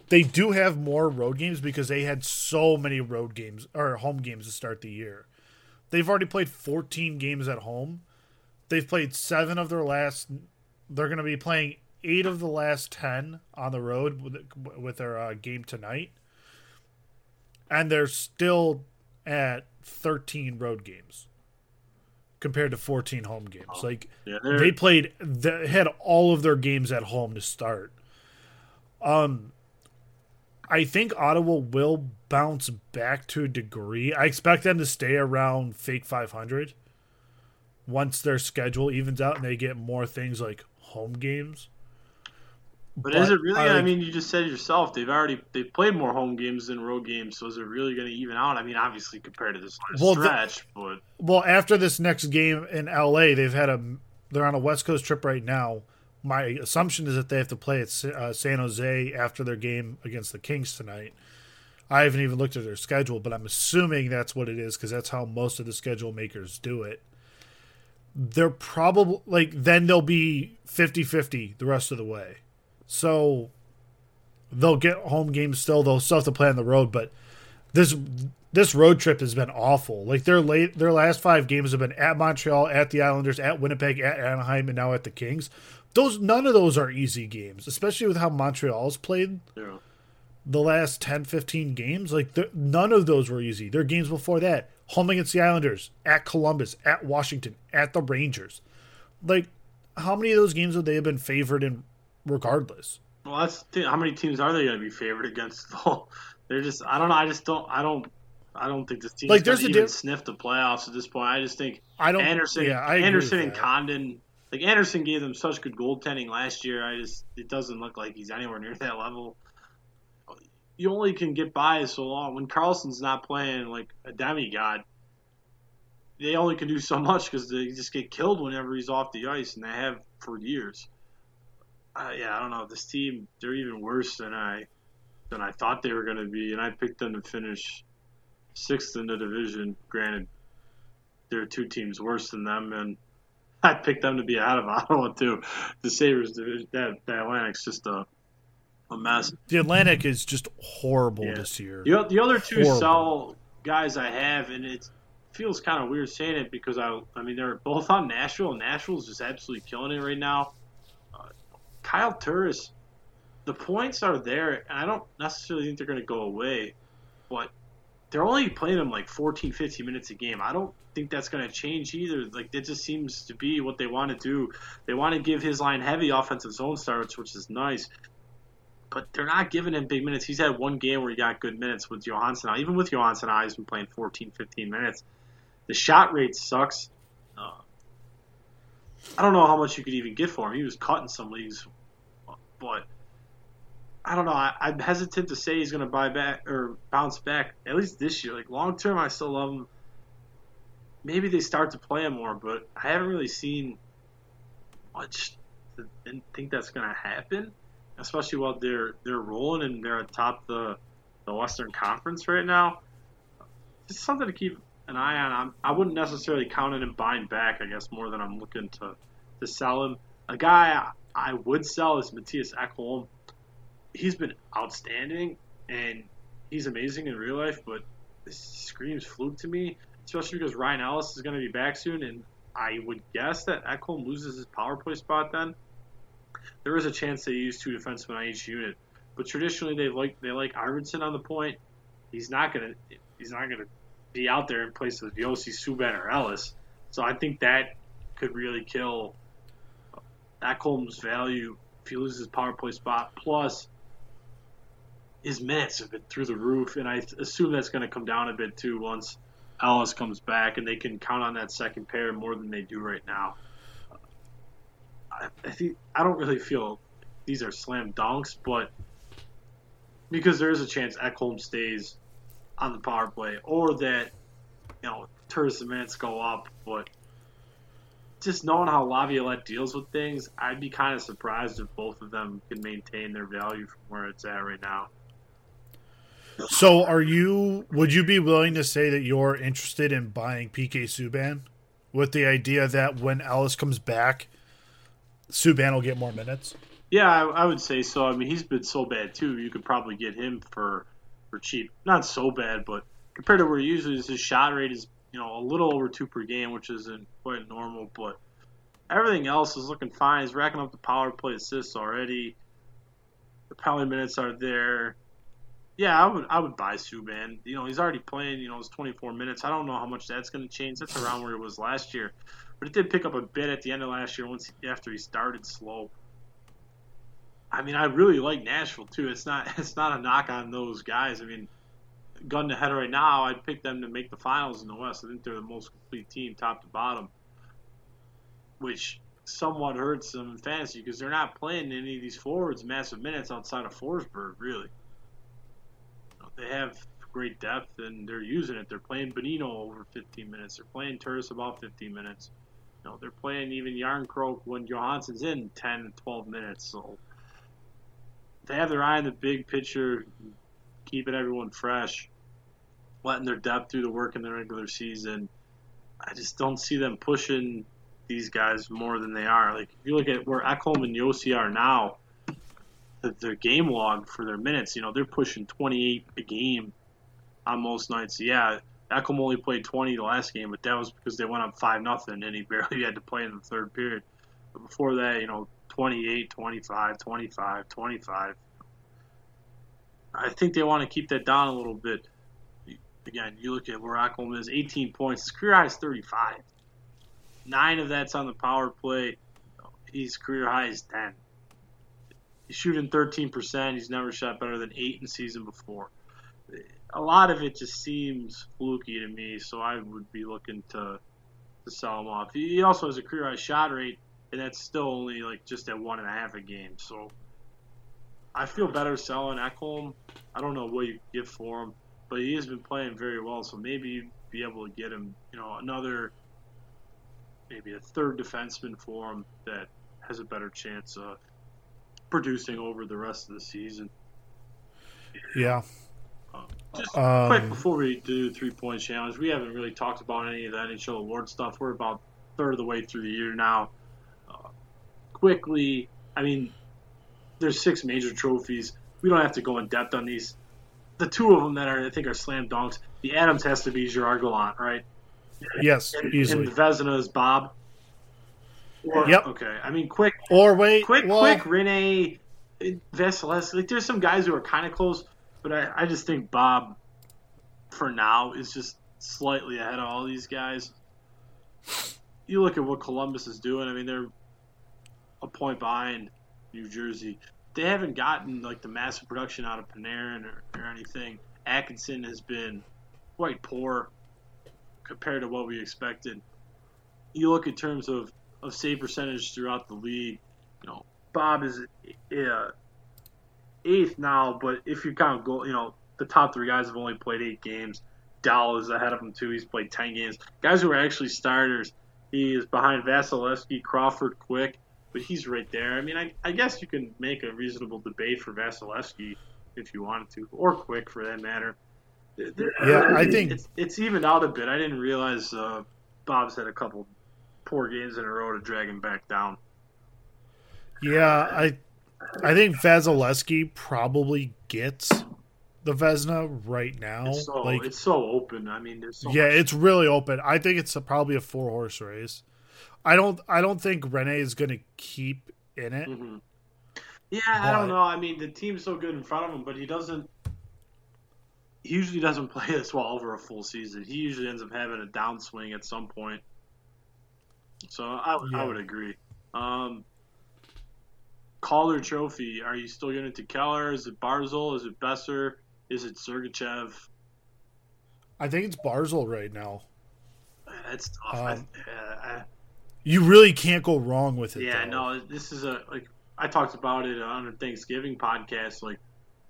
they do have more road games because they had so many road games or home games to start the year. They've already played 14 games at home. They've played seven of their last. They're going to be playing eight of the last 10 on the road with, with their uh, game tonight. And they're still at 13 road games compared to 14 home games. Like, Yeah, they played they had all of their games at home to start. Um i think ottawa will bounce back to a degree. I expect them to stay around fake 500 once their schedule evens out and they get more things like home games But, is it really? I, I, mean, you just said yourself. They've already they played more home games than road games. So is it really going to even out? I mean, obviously compared to this last Well, the- stretch, but well after this next game in la they've had a they're on a west coast trip right now my assumption is that they have to play at uh, san jose after their game against the kings tonight i haven't even looked at their schedule but i'm assuming that's what it is because that's how most of the schedule makers do it they're probably like then they'll be 50-50 the rest of the way so they'll get home games still they'll still have to play on the road but this this road trip has been awful. Like their late their last five games have been at Montreal, at the Islanders, at Winnipeg, at Anaheim, and now at the Kings. Those none of those are easy games, especially with how Montreal's played know, the last 10, 15 games. Like the- none of those were easy. Their games before that, home against the Islanders, at Columbus, at Washington, at the Rangers. Like how many of those games would they have been favored in regardless? well, that's how many teams are they going to be favored against? Though (laughs) they're just I don't know. I just don't I don't I don't think this team Like, there's a even diff- sniff the playoffs at this point. I just think I don't Anderson, yeah, I Anderson and that. Condon. Like Anderson gave them such good goaltending last year. I just it doesn't look like he's anywhere near that level. You only can get by so long when Karlsson's not playing like a demigod. They only can do so (laughs) much because they just get killed whenever he's off the ice, and they have for years. Uh, yeah, I don't know. This team, they're even worse than I than I thought they were going to be, and I picked them to finish sixth in the division. Granted, there are two teams worse than them, and (laughs) I picked them to be ahead of (laughs) Ottawa too. The Sabres division, that the Atlantic's just a a mess. The Atlantic is just horrible yeah. this year. The, the other two horrible. sell guys I have, and it feels kind of weird saying it because I, I mean, they're both on Nashville, and Nashville's just absolutely killing it right now. Kyle Turris, the points are there, and I don't necessarily think they're going to go away, but they're only playing him like 14, 15 minutes a game. I don't think that's going to change either. Like, it just seems to be what they want to do. They want to give his line heavy offensive zone starts, which is nice but they're not giving him big minutes. He's had one game where he got good minutes with Johansen. Even with Johansen, he's been playing 14, 15 minutes. The shot rate sucks. Uh, I don't know how much you could even get for him. He was cut in some leagues, but I don't know. I, am hesitant to say he's going to buy back or bounce back at least this year. Like long term, I still love him. Maybe they start to play him more, but I haven't really seen much to think that's going to happen especially while they're they're rolling and they're atop the the Western Conference right now. It's something to keep an eye on. I'm, I would not necessarily count on him buying back. I guess more than I'm looking to to sell him. A guy I would sell is Mattias Ekholm. He's been outstanding and he's amazing in real life, but this screams fluke to me, especially because Ryan Ellis is going to be back soon, and I would guess that Ekholm loses his power play spot then there is a chance they use two defensemen on each unit. But traditionally, they like they like Arvidsson on the point. He's not gonna he's not gonna be out there in place of Josi, Subban, or Ellis. So I think that could really kill Ekholm's value if he loses his power play spot. Plus, his minutes have been through the roof, and I assume that's going to come down a bit too once Ellis comes back, and they can count on that second pair more than they do right now. I, think I don't really feel these are slam dunks, but because there is a chance Ekholm stays on the power play, or that you know Turris minutes go up, but just knowing how Laviolette deals with things, I'd be kind of surprised if both of them can maintain their value from where it's at right now. So, are you? Would you be willing to say that you're interested in buying PK Subban with the idea that when Ellis comes back, Subban will get more minutes. Yeah, I, I, would say so. I mean, he's been so bad too. You could probably get him for for cheap. Not so bad, but compared to where he usually is, his shot rate is you know a little over two per game, which isn't quite normal. But everything else is looking fine. He's racking up the power play assists already. The penalty minutes are there. Yeah, I would I would buy Subban. You know, he's already playing. You know, his 24 minutes. I don't know how much that's going to change. That's around where it was last year but it did pick up a bit at the end of last year once he, after he started slow. I mean, I really like Nashville too. It's not (laughs) it's not a knock on those guys. I mean, gun to head right now, I'd pick them to make the finals in the West. I think they're the most complete team, top to bottom, which somewhat hurts them in fantasy because they're not playing any of these forwards massive minutes outside of Forsberg. Really, they have great depth and they're using it. They're playing Bonino over 15 minutes. They're playing Turris about 15 minutes. You know, they're playing even Järnkrok when Johansen's in 10, 12 minutes. So they have their eye on the big picture, keeping everyone fresh, letting their depth do the work in the regular season. I just don't see them pushing these guys more than they are. Like if you look at where Ekholm and Josi are now, their game log for their minutes, you know, they're pushing 28 a game on most nights. Yeah, Ekholm only played 20 the last game, but that was because they went up 5 nothing and he (laughs) barely had to play in the third period. But before that, you know, 28, 25, 25, 25. I think they want to keep that down a little bit. Again, you look at where Ekholm is 18 points. His career high is 35. Nine of that's on the power play. His career high is 10. He's shooting 13%. He's never shot better than 8 in season before a lot of it just seems fluky to me, so I would be looking to to sell him off. He also has a career high shot rate, and that's still only like just at one and a half a game. So I feel better selling Ekholm. I don't know what you get for him, but he has been playing very well. So maybe you'd be able to get him, you know, another maybe a third defenseman for him that has a better chance of producing over the rest of the season. Yeah. Just um, quick before we do three point challenge, we haven't really talked about any of the NHL award stuff. We're about third of the way through the year now. Uh, quickly, I mean, there's six major trophies. We don't have to go in depth on these. The two of them that are I think are slam dunks. The Adams has to be Gerard Gallant, right? Yes, and, easily. And Vezina is Bob. Or, yep. Okay. I mean, quick. Or wait. Quick, well, quick. Rinne, Vasilevskiy. Like, there's some guys who are kind of close, but I, I just think Bob, for now, is just slightly ahead of all these guys. You look at what Columbus is doing. I mean, they're a point behind New Jersey. They haven't gotten like the massive production out of Panarin or, or anything. Atkinson has been quite poor compared to what we expected. You look in terms of, of save percentage throughout the league. You know, Bob is uh, eighth now, but if you count goal, you know, the top three guys have only played eight games. Dell is ahead of him too. He's played ten games. Guys who are actually starters. He is behind Vasilevskiy, Crawford, Quick, but he's right there. I mean, I, I guess you can make a reasonable debate for Vasilevskiy if you wanted to, or Quick for that matter. Yeah, I think it's, it's evened out a bit. I didn't realize uh, Bob's had a couple poor games in a row to drag him back down. Yeah, I I think Vasilevskiy probably gets the Vezina right now. It's so, like it's so open. I mean, so yeah, much. it's really open. I think it's a, probably a four horse race. I don't I don't think Rinne is going to keep in it. Mm-hmm. Yeah, but, I don't know. I mean, the team's so good in front of him, but he doesn't. He usually doesn't (laughs) play this well over a full season. He usually ends up having a downswing at some point. So I, yeah. I would agree. Um, Calder Trophy. Are you still giving it to Keller? Is it Barzal? Is it Boeser? Is it Sergachev? I think it's Barzal right now. That's tough. Um, I, I, you really can't go wrong with it. Yeah, though. no. This is a like I talked about it on a Thanksgiving podcast. Like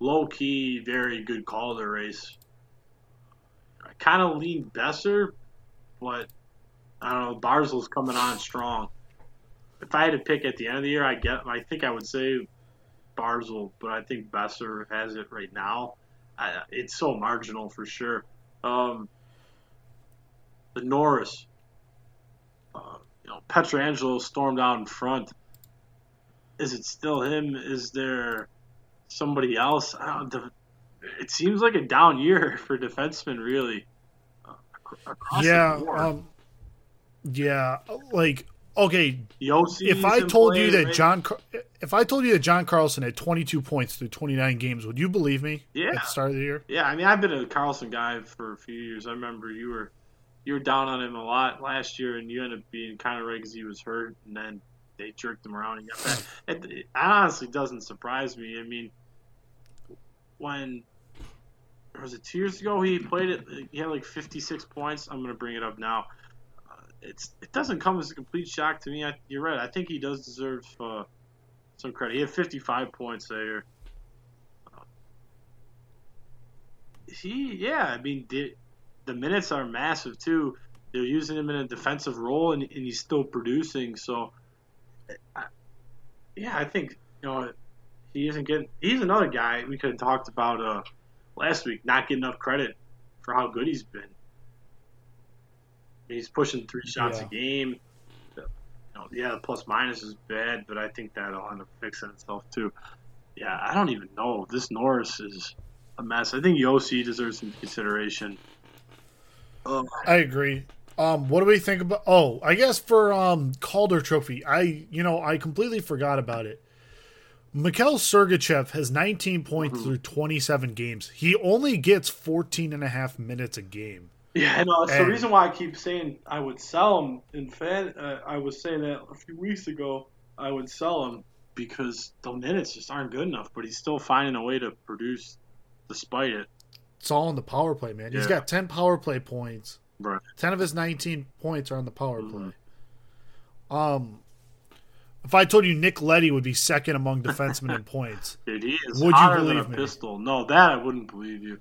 low key, very good Calder race. I kind of lean Boeser, but I don't know. Barzal's coming on strong. If I had to pick at the end of the year, I get. I think I would say Barzal, but I think Boeser has it right now. I, it's so marginal for sure. Um, the Norris, uh, you know, Pietrangelo stormed out in front. Is it still him? Is there somebody else? it seems like a down year (laughs) for defensemen, really. Yeah, um, yeah, like okay. if I told you that John, if I told you that John Carlson had 22 points through 29 games, would you believe me? Yeah. At the start of the year. Yeah, I mean, I've been a Carlson guy for a few years. I remember you were you were down on him a lot last year, and you ended up being kind of right because he was hurt, and then they jerked him around and got back. (laughs) it, it honestly doesn't surprise me. I mean, when was it two years ago he played it? He had like 56 points. I'm gonna bring it up now. Uh, it's it doesn't come as a complete shock to me. I, you're right. I think he does deserve uh, some credit. He had 55 points there. Uh, he yeah. I mean, the, the minutes are massive too. They're using him in a defensive role, and, and he's still producing. So, I, yeah, I think you know he isn't getting. He's another guy we could have talked about uh, last week, not getting enough credit for how good he's been. He's pushing three shots yeah. a game. You know, yeah, the plus minus is bad, but I think that'll end up fixing itself too. Yeah, I don't even know. This Norris is a mess. I think Josi deserves some consideration. Um, I agree. Um, what do we think about? Oh, I guess for um Calder Trophy, I you know I completely forgot about it. Mikhail Sergachev has 19 points mm-hmm. through 27 games. He only gets 14 and a half minutes a game. Yeah, no, that's and, the reason why I keep saying I would sell him. In fact, uh, I was saying that a few weeks ago. I would sell him because the minutes just aren't good enough. But he's still finding a way to produce despite it. It's all in the power play, man. Yeah. He's got 10 power play points. Right. 10 of his 19 points are on the power mm-hmm. play. Um, if I told you Nick Leddy would be second among defensemen in (laughs) points, Dude, he is would you believe me? Pistol. No, that I wouldn't believe you.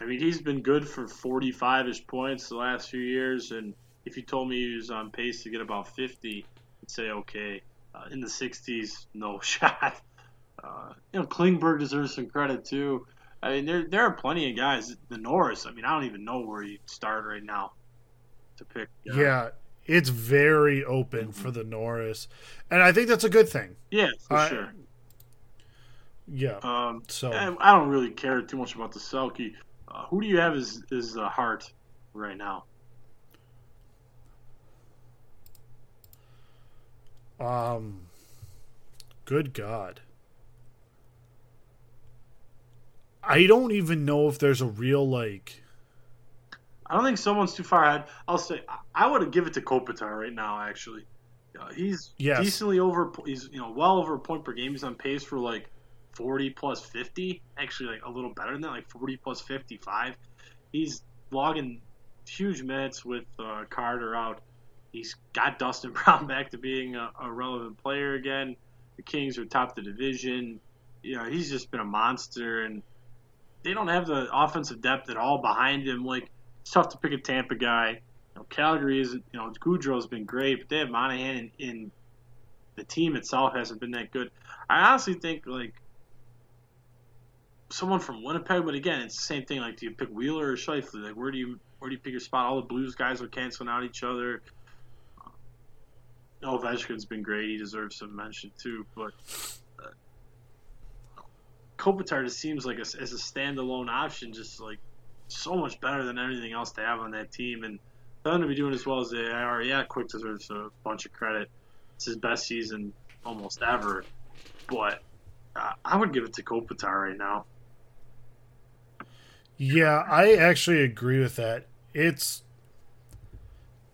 I mean, he's been good for 45ish points the last few years, and if you told me he was on pace to get about 50, I'd say okay. Uh, in the 60s, no (laughs) shot. Uh, you know, Klingberg deserves some credit too. I mean, there there are plenty of guys. The Norris. I mean, I don't even know where you start right now to pick. Yeah, it's very open mm-hmm. for the Norris, and I think that's a good thing. Yeah, for uh, sure. Yeah. Um, so I don't really care too much about the Selke. Uh, who do you have as is the Hart right now? Um. Good God. I don't even know if there's a real like. I don't think someone's too far ahead. I'll say I would give it to Kopitar right now. Actually, uh, he's yes. decently over. He's you know well over a point per game. He's on pace for like 40 plus 50. Actually, like a little better than that, like 40 plus 55. He's logging huge minutes with uh, Carter out. He's got Dustin (laughs) Brown back to being a, a, relevant player again. The Kings are top of the division. You know, he's just been a monster, and they don't have the offensive depth at all behind him. Like, it's tough to pick a Tampa guy. You know, Calgary is, you know, Gaudreau's been great, but they have Monahan, and, the team itself hasn't been that good. I honestly think, like, someone from Winnipeg, but again, it's the same thing. Like, do you pick Wheeler or Scheifele? Like, where do you where do you pick your spot? All the Blues guys are canceling out each other. Uh, Ovechkin's been great; he deserves some mention too. But Kopitar just seems like a, as a standalone option, just like so much better than anything else to have on that team. And for them to be doing as well as they are, yeah, Quick deserves a bunch of credit. It's his best season almost ever. But uh, I would give it to Kopitar right now. Yeah, I actually agree with that. It's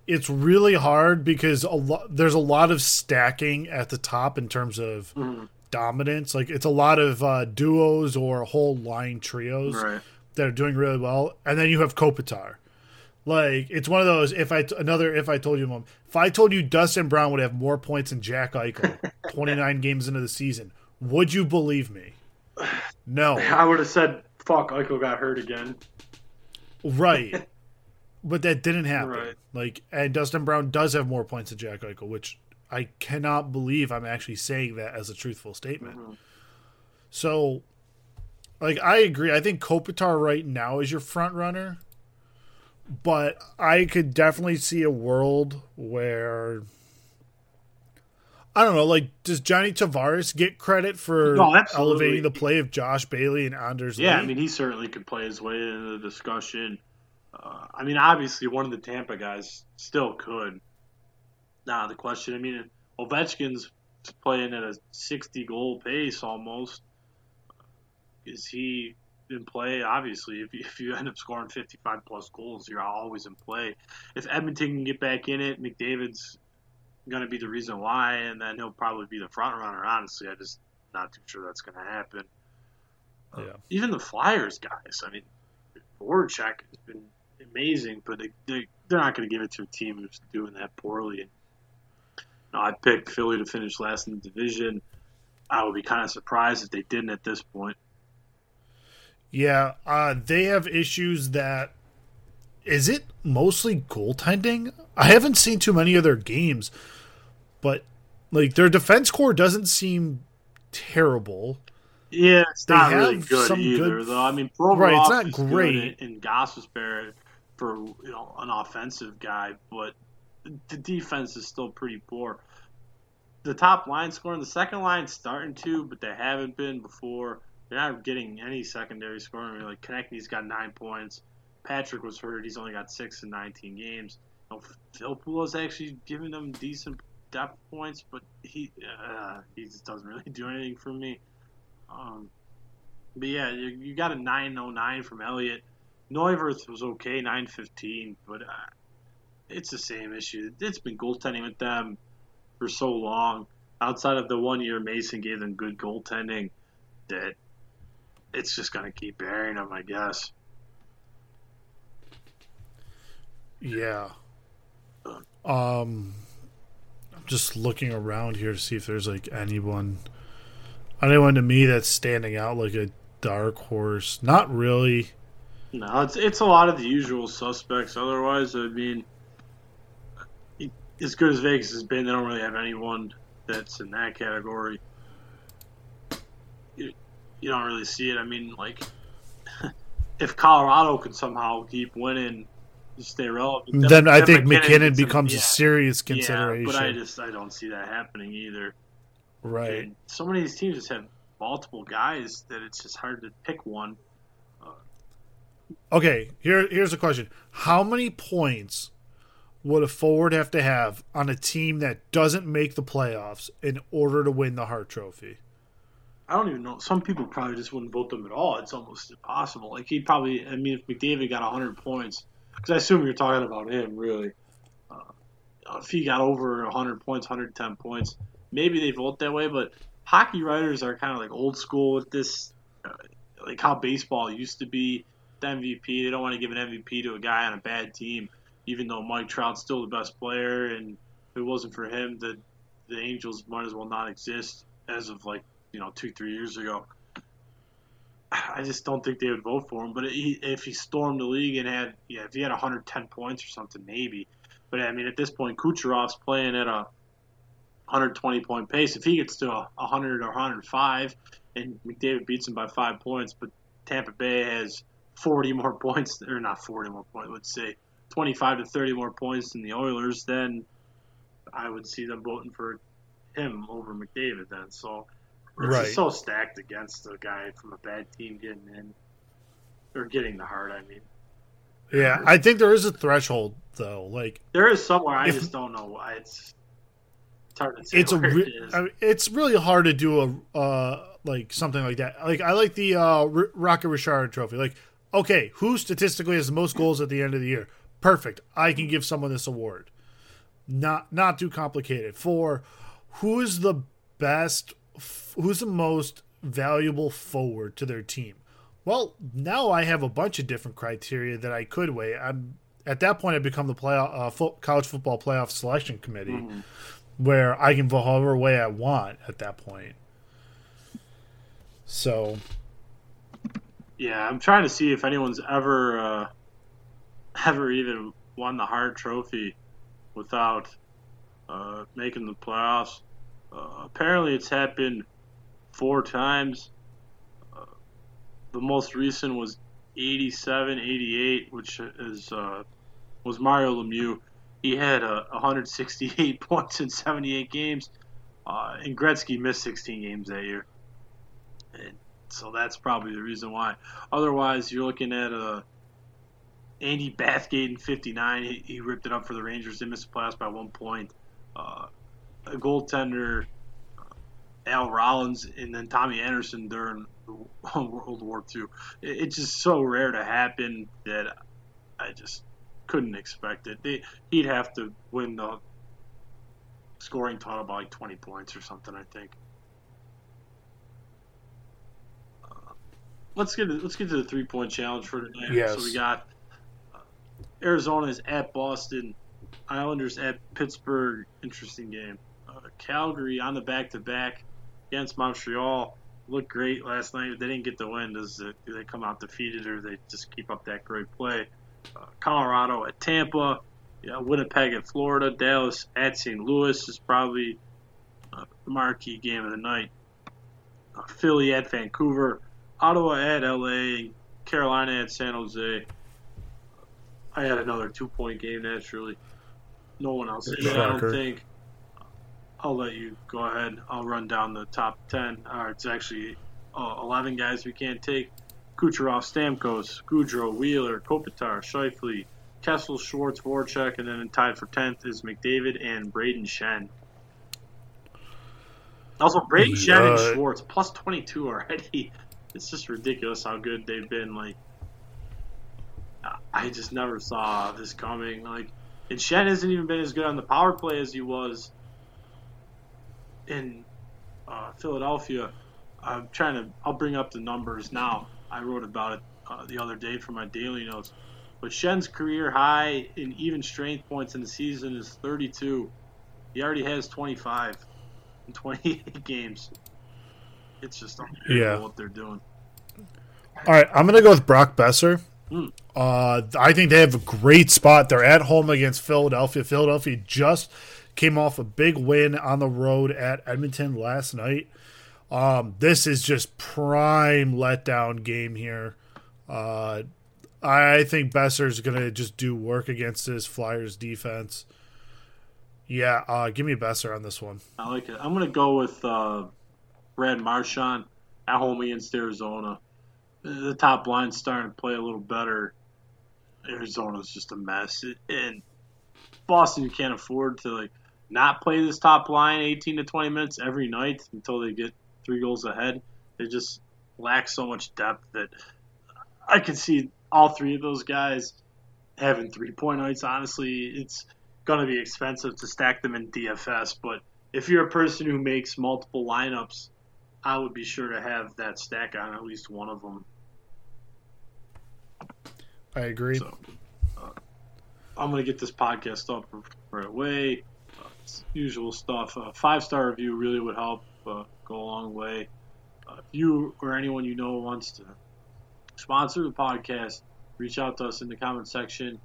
it's really hard because a lot there's a lot of stacking at the top in terms of mm-hmm. Dominance. Like it's a lot of uh, duos or whole line trios right. that are doing really well, and then you have Kopitar. Like it's one of those. If I another if I told you, mom, if I told you Dustin Brown would have more points than Jack Eichel, (laughs) 29 games into the season, would you believe me? No, I would have said fuck, Eichel got hurt again. Right. (laughs) but that didn't happen. Right. Like, and Dustin Brown does have more points than Jack Eichel, which I cannot believe I'm actually saying that as a truthful statement. Mm-hmm. So, like, I agree. I think Kopitar right now is your front runner, but I could definitely see a world where I don't know. Like, does Johnny Tavares get credit for no, elevating the play of Josh Bailey and Anders? Yeah, Lee? I mean, he certainly could play his way into the discussion. Uh, I mean, obviously, one of the Tampa guys still could. Now, the question, I mean, Ovechkin's playing at a 60 goal pace almost. Is he in play? Obviously, if you, if you end up scoring 55 plus goals, you're always in play. If Edmonton can get back in it, McDavid's going to be the reason why, and then he'll probably be the front runner. Honestly, I just not too sure that's going to happen. Yeah. Uh, even the Flyers guys, I mean, Voracek has been amazing, but they, they they're not going to give it to a team who's doing that poorly. And, you know, I picked Philly to finish last in the division. I would be kind of surprised if they didn't at this point. Yeah, uh, they have issues that is it mostly goaltending? I haven't seen too many of their games, but like their defense core doesn't seem terrible. Yeah, it's they not really good either, good, though. I mean, Provorov right, it's not great in Gostisbehere for you know an offensive guy, but the defense is still pretty poor. The top line scoring, the second line starting to, but they haven't been before. They're not getting any secondary scoring. Like Konecny's got nine points. Patrick was hurt. He's only got six in 19 games. You know, actually giving them decent depth points, but he uh, he just doesn't really (laughs) do anything for me. Um, but yeah, you, you, got a 909 from Elliott. Neuwirth was okay, 915, but uh, it's the same issue. It's been goaltending with them for so long. Outside of the one year Mason gave them good goaltending, that it's just going to keep bearing them, I guess. Yeah. Um, I'm just looking around here to see if there's like anyone, anyone to me that's standing out like a dark horse. Not really. No, it's it's a lot of the usual suspects. Otherwise, I mean, as good as Vegas has been, they don't really have anyone that's in that category. you, you don't really see it. I mean, like (laughs) if Colorado could somehow keep winning, stay relevant, then, then I think McKinnon, MacKinnon becomes yeah, a serious consideration. Yeah, but I just I don't see that happening either. Right. And so many of these teams just have multiple guys that it's just hard to pick one. Uh, okay, here here's a question: How many points would a forward have to have on a team that doesn't make the playoffs in order to win the Hart Trophy? I don't even know. Some people probably just wouldn't vote them at all. It's almost impossible. Like he probably, I mean, if McDavid got 100 points, because I assume you're talking about him, really. Uh, if he got over 100 points, 110 points, maybe they vote that way. But hockey writers are kind of like old school with this, uh, like how baseball used to be. The MVP, they don't want to give an MVP to a guy on a bad team, even though Mike Trout's still the best player, and if it wasn't for him, the the Angels might as well not exist as of like you know two three years ago. I just don't think they would vote for him. But if he stormed the league and had yeah, if he had 110 points or something, maybe. But I mean, at this point, Kucherov's playing at a 120 point pace. If he gets to a 100 or 105, and McDavid beats him by five points, but Tampa Bay has 40 more (laughs) points, or not 40 more points, let's say 25 to 30 more points than the Oilers, then I would see them voting for him over McDavid then. So it's right. so stacked against a guy from a bad team getting in or getting the Hart, I mean, yeah, I think there is a threshold though. Like there is somewhere. I if, just don't know why. It's it's hard to say. It's a re- it I mean, it's really hard to do a uh, like something like that. Like I like the uh, R- Rocket Richard Trophy. Like okay, who statistically has the most goals at the end of the year? Perfect. I can give someone this award. Not not too complicated. For who is the best who's the most valuable forward to their team? Well, now I have a bunch of different criteria that I could weigh. I'm at that point I become the play uh, fo- college football playoff selection committee, mm-hmm. where I can vote however way I want at that point. So, yeah, I'm trying to see if anyone's ever uh, ever even won the Hart Trophy without uh, making the playoffs. Uh, apparently, it's happened four times. Uh, the most recent was 87, 88, which is uh, was Mario Lemieux. He had uh, 168 (laughs) points in 78 games, uh, and Gretzky missed 16 games that year. And so that's probably the reason why. Otherwise, you're looking at a uh, Andy Bathgate in 59. He, he, ripped it up for the Rangers. They missed the playoffs by one point. Uh, a goaltender, uh, Al Rollins, and then Tommy Anderson during (laughs) World War II. It, it's just so rare to happen that I just couldn't expect it. They, he'd have to win the scoring total by like 20 points or something, I think. Uh, let's get to, let's get to the three point challenge for tonight. Yes. So we got Arizona is at Boston, Islanders at Pittsburgh. Interesting game. Calgary on the back to back against Montreal looked great last night. They didn't get the win. Does they come out defeated or they just keep up that great play? Uh, Colorado at Tampa, yeah, Winnipeg at Florida, Dallas at St. Louis is probably uh, the marquee game of the night. Uh, Philly at Vancouver, Ottawa at LA, Carolina at San Jose. I had another two point game naturally. No one else. I don't think. I'll let you go ahead. I'll run down the top 10. Uh, it's actually uh, 11 guys we can't take. Kucherov, Stamkos, Gaudreau, Wheeler, Kopitar, Scheifele, Kessel, Schwartz, Voracek, and then tied for 10th is McDavid and Braden Schenn. Also, Braden yeah. Schenn and Schwartz, plus 22 already. (laughs) It's just ridiculous how good they've been. Like, I just never saw this coming. Like, and Schenn hasn't even been as good on the power play as he was in uh, Philadelphia, I'm trying to. I'll bring up the numbers now. I wrote about it uh, the other day for my daily notes. But Schenn's career high in even strength points in the season is 32. He already has 25 in 28 (laughs) games. It's just unbelievable yeah. what they're doing. All right, I'm going to go with Brock Boeser. Uh, I think they have a great spot. They're at home against Philadelphia. Philadelphia just came off a big win on the road at Edmonton last night. Um, this is just prime letdown game here. Uh, I think Boeser's gonna just do work against this Flyers defense. Yeah, uh, give me Boeser on this one. I like it. I'm gonna go with uh, Brad Marchand at home against Arizona. The top line's starting to play a little better. Arizona's just a mess, and Boston can't afford to like not play this top line 18 to 20 minutes every night until they get three goals ahead. They just lack so much depth that I can see all three of those guys having three point nights. Honestly, it's going to be expensive to stack them in DFS, but if you're a person who makes multiple lineups, I would be sure to have that stack on at least one of them. I agree. So, uh, I'm going to get this podcast up right away. Uh, usual stuff. Uh, Five star review really would help uh, go a long way. Uh, if you or anyone you know wants to sponsor the podcast, reach out to us in the comment section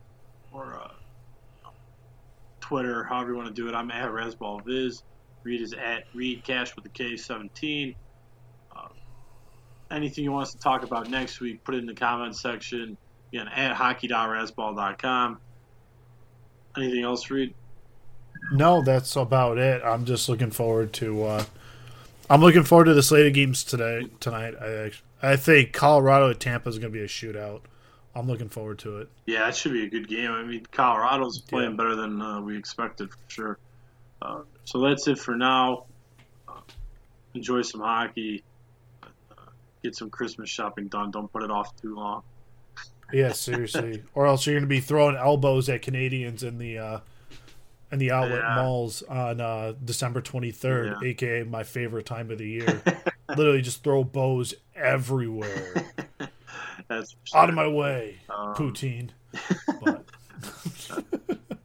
or uh, Twitter, however you want to do it. I'm at RazzballViz. Reid is at Reid Cash with the K17. Uh, anything you want us to talk about next week, put it in the comment section. Again, at hockey.razzball.com. Anything else, Reid? No, that's about it. I'm just looking forward to. Uh, I'm looking forward to the slate of games today tonight. I I think Colorado at Tampa is going to be a shootout. I'm looking forward to it. Yeah, it should be a good game. I mean, Colorado's playing yeah. better than uh, we expected for sure. Uh, so that's it for now. Uh, enjoy some hockey. Uh, get some Christmas shopping done. Don't put it off too long. Yeah, seriously. or else you're going to be throwing elbows at Canadians in the uh, in the outlet yeah. malls on uh, December 23rd, yeah. aka my favorite time of the year. (laughs) Literally, just throw bows everywhere. (laughs) That's out of my way, um, poutine. (laughs) But.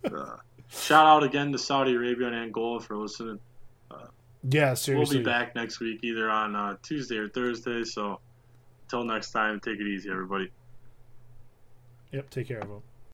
uh, shout out again to Saudi Arabia and Angola for listening. Uh, yeah, seriously. We'll be back next week, either on uh, Tuesday or Thursday. So, until next time, take it easy, everybody. Yep, take care of them.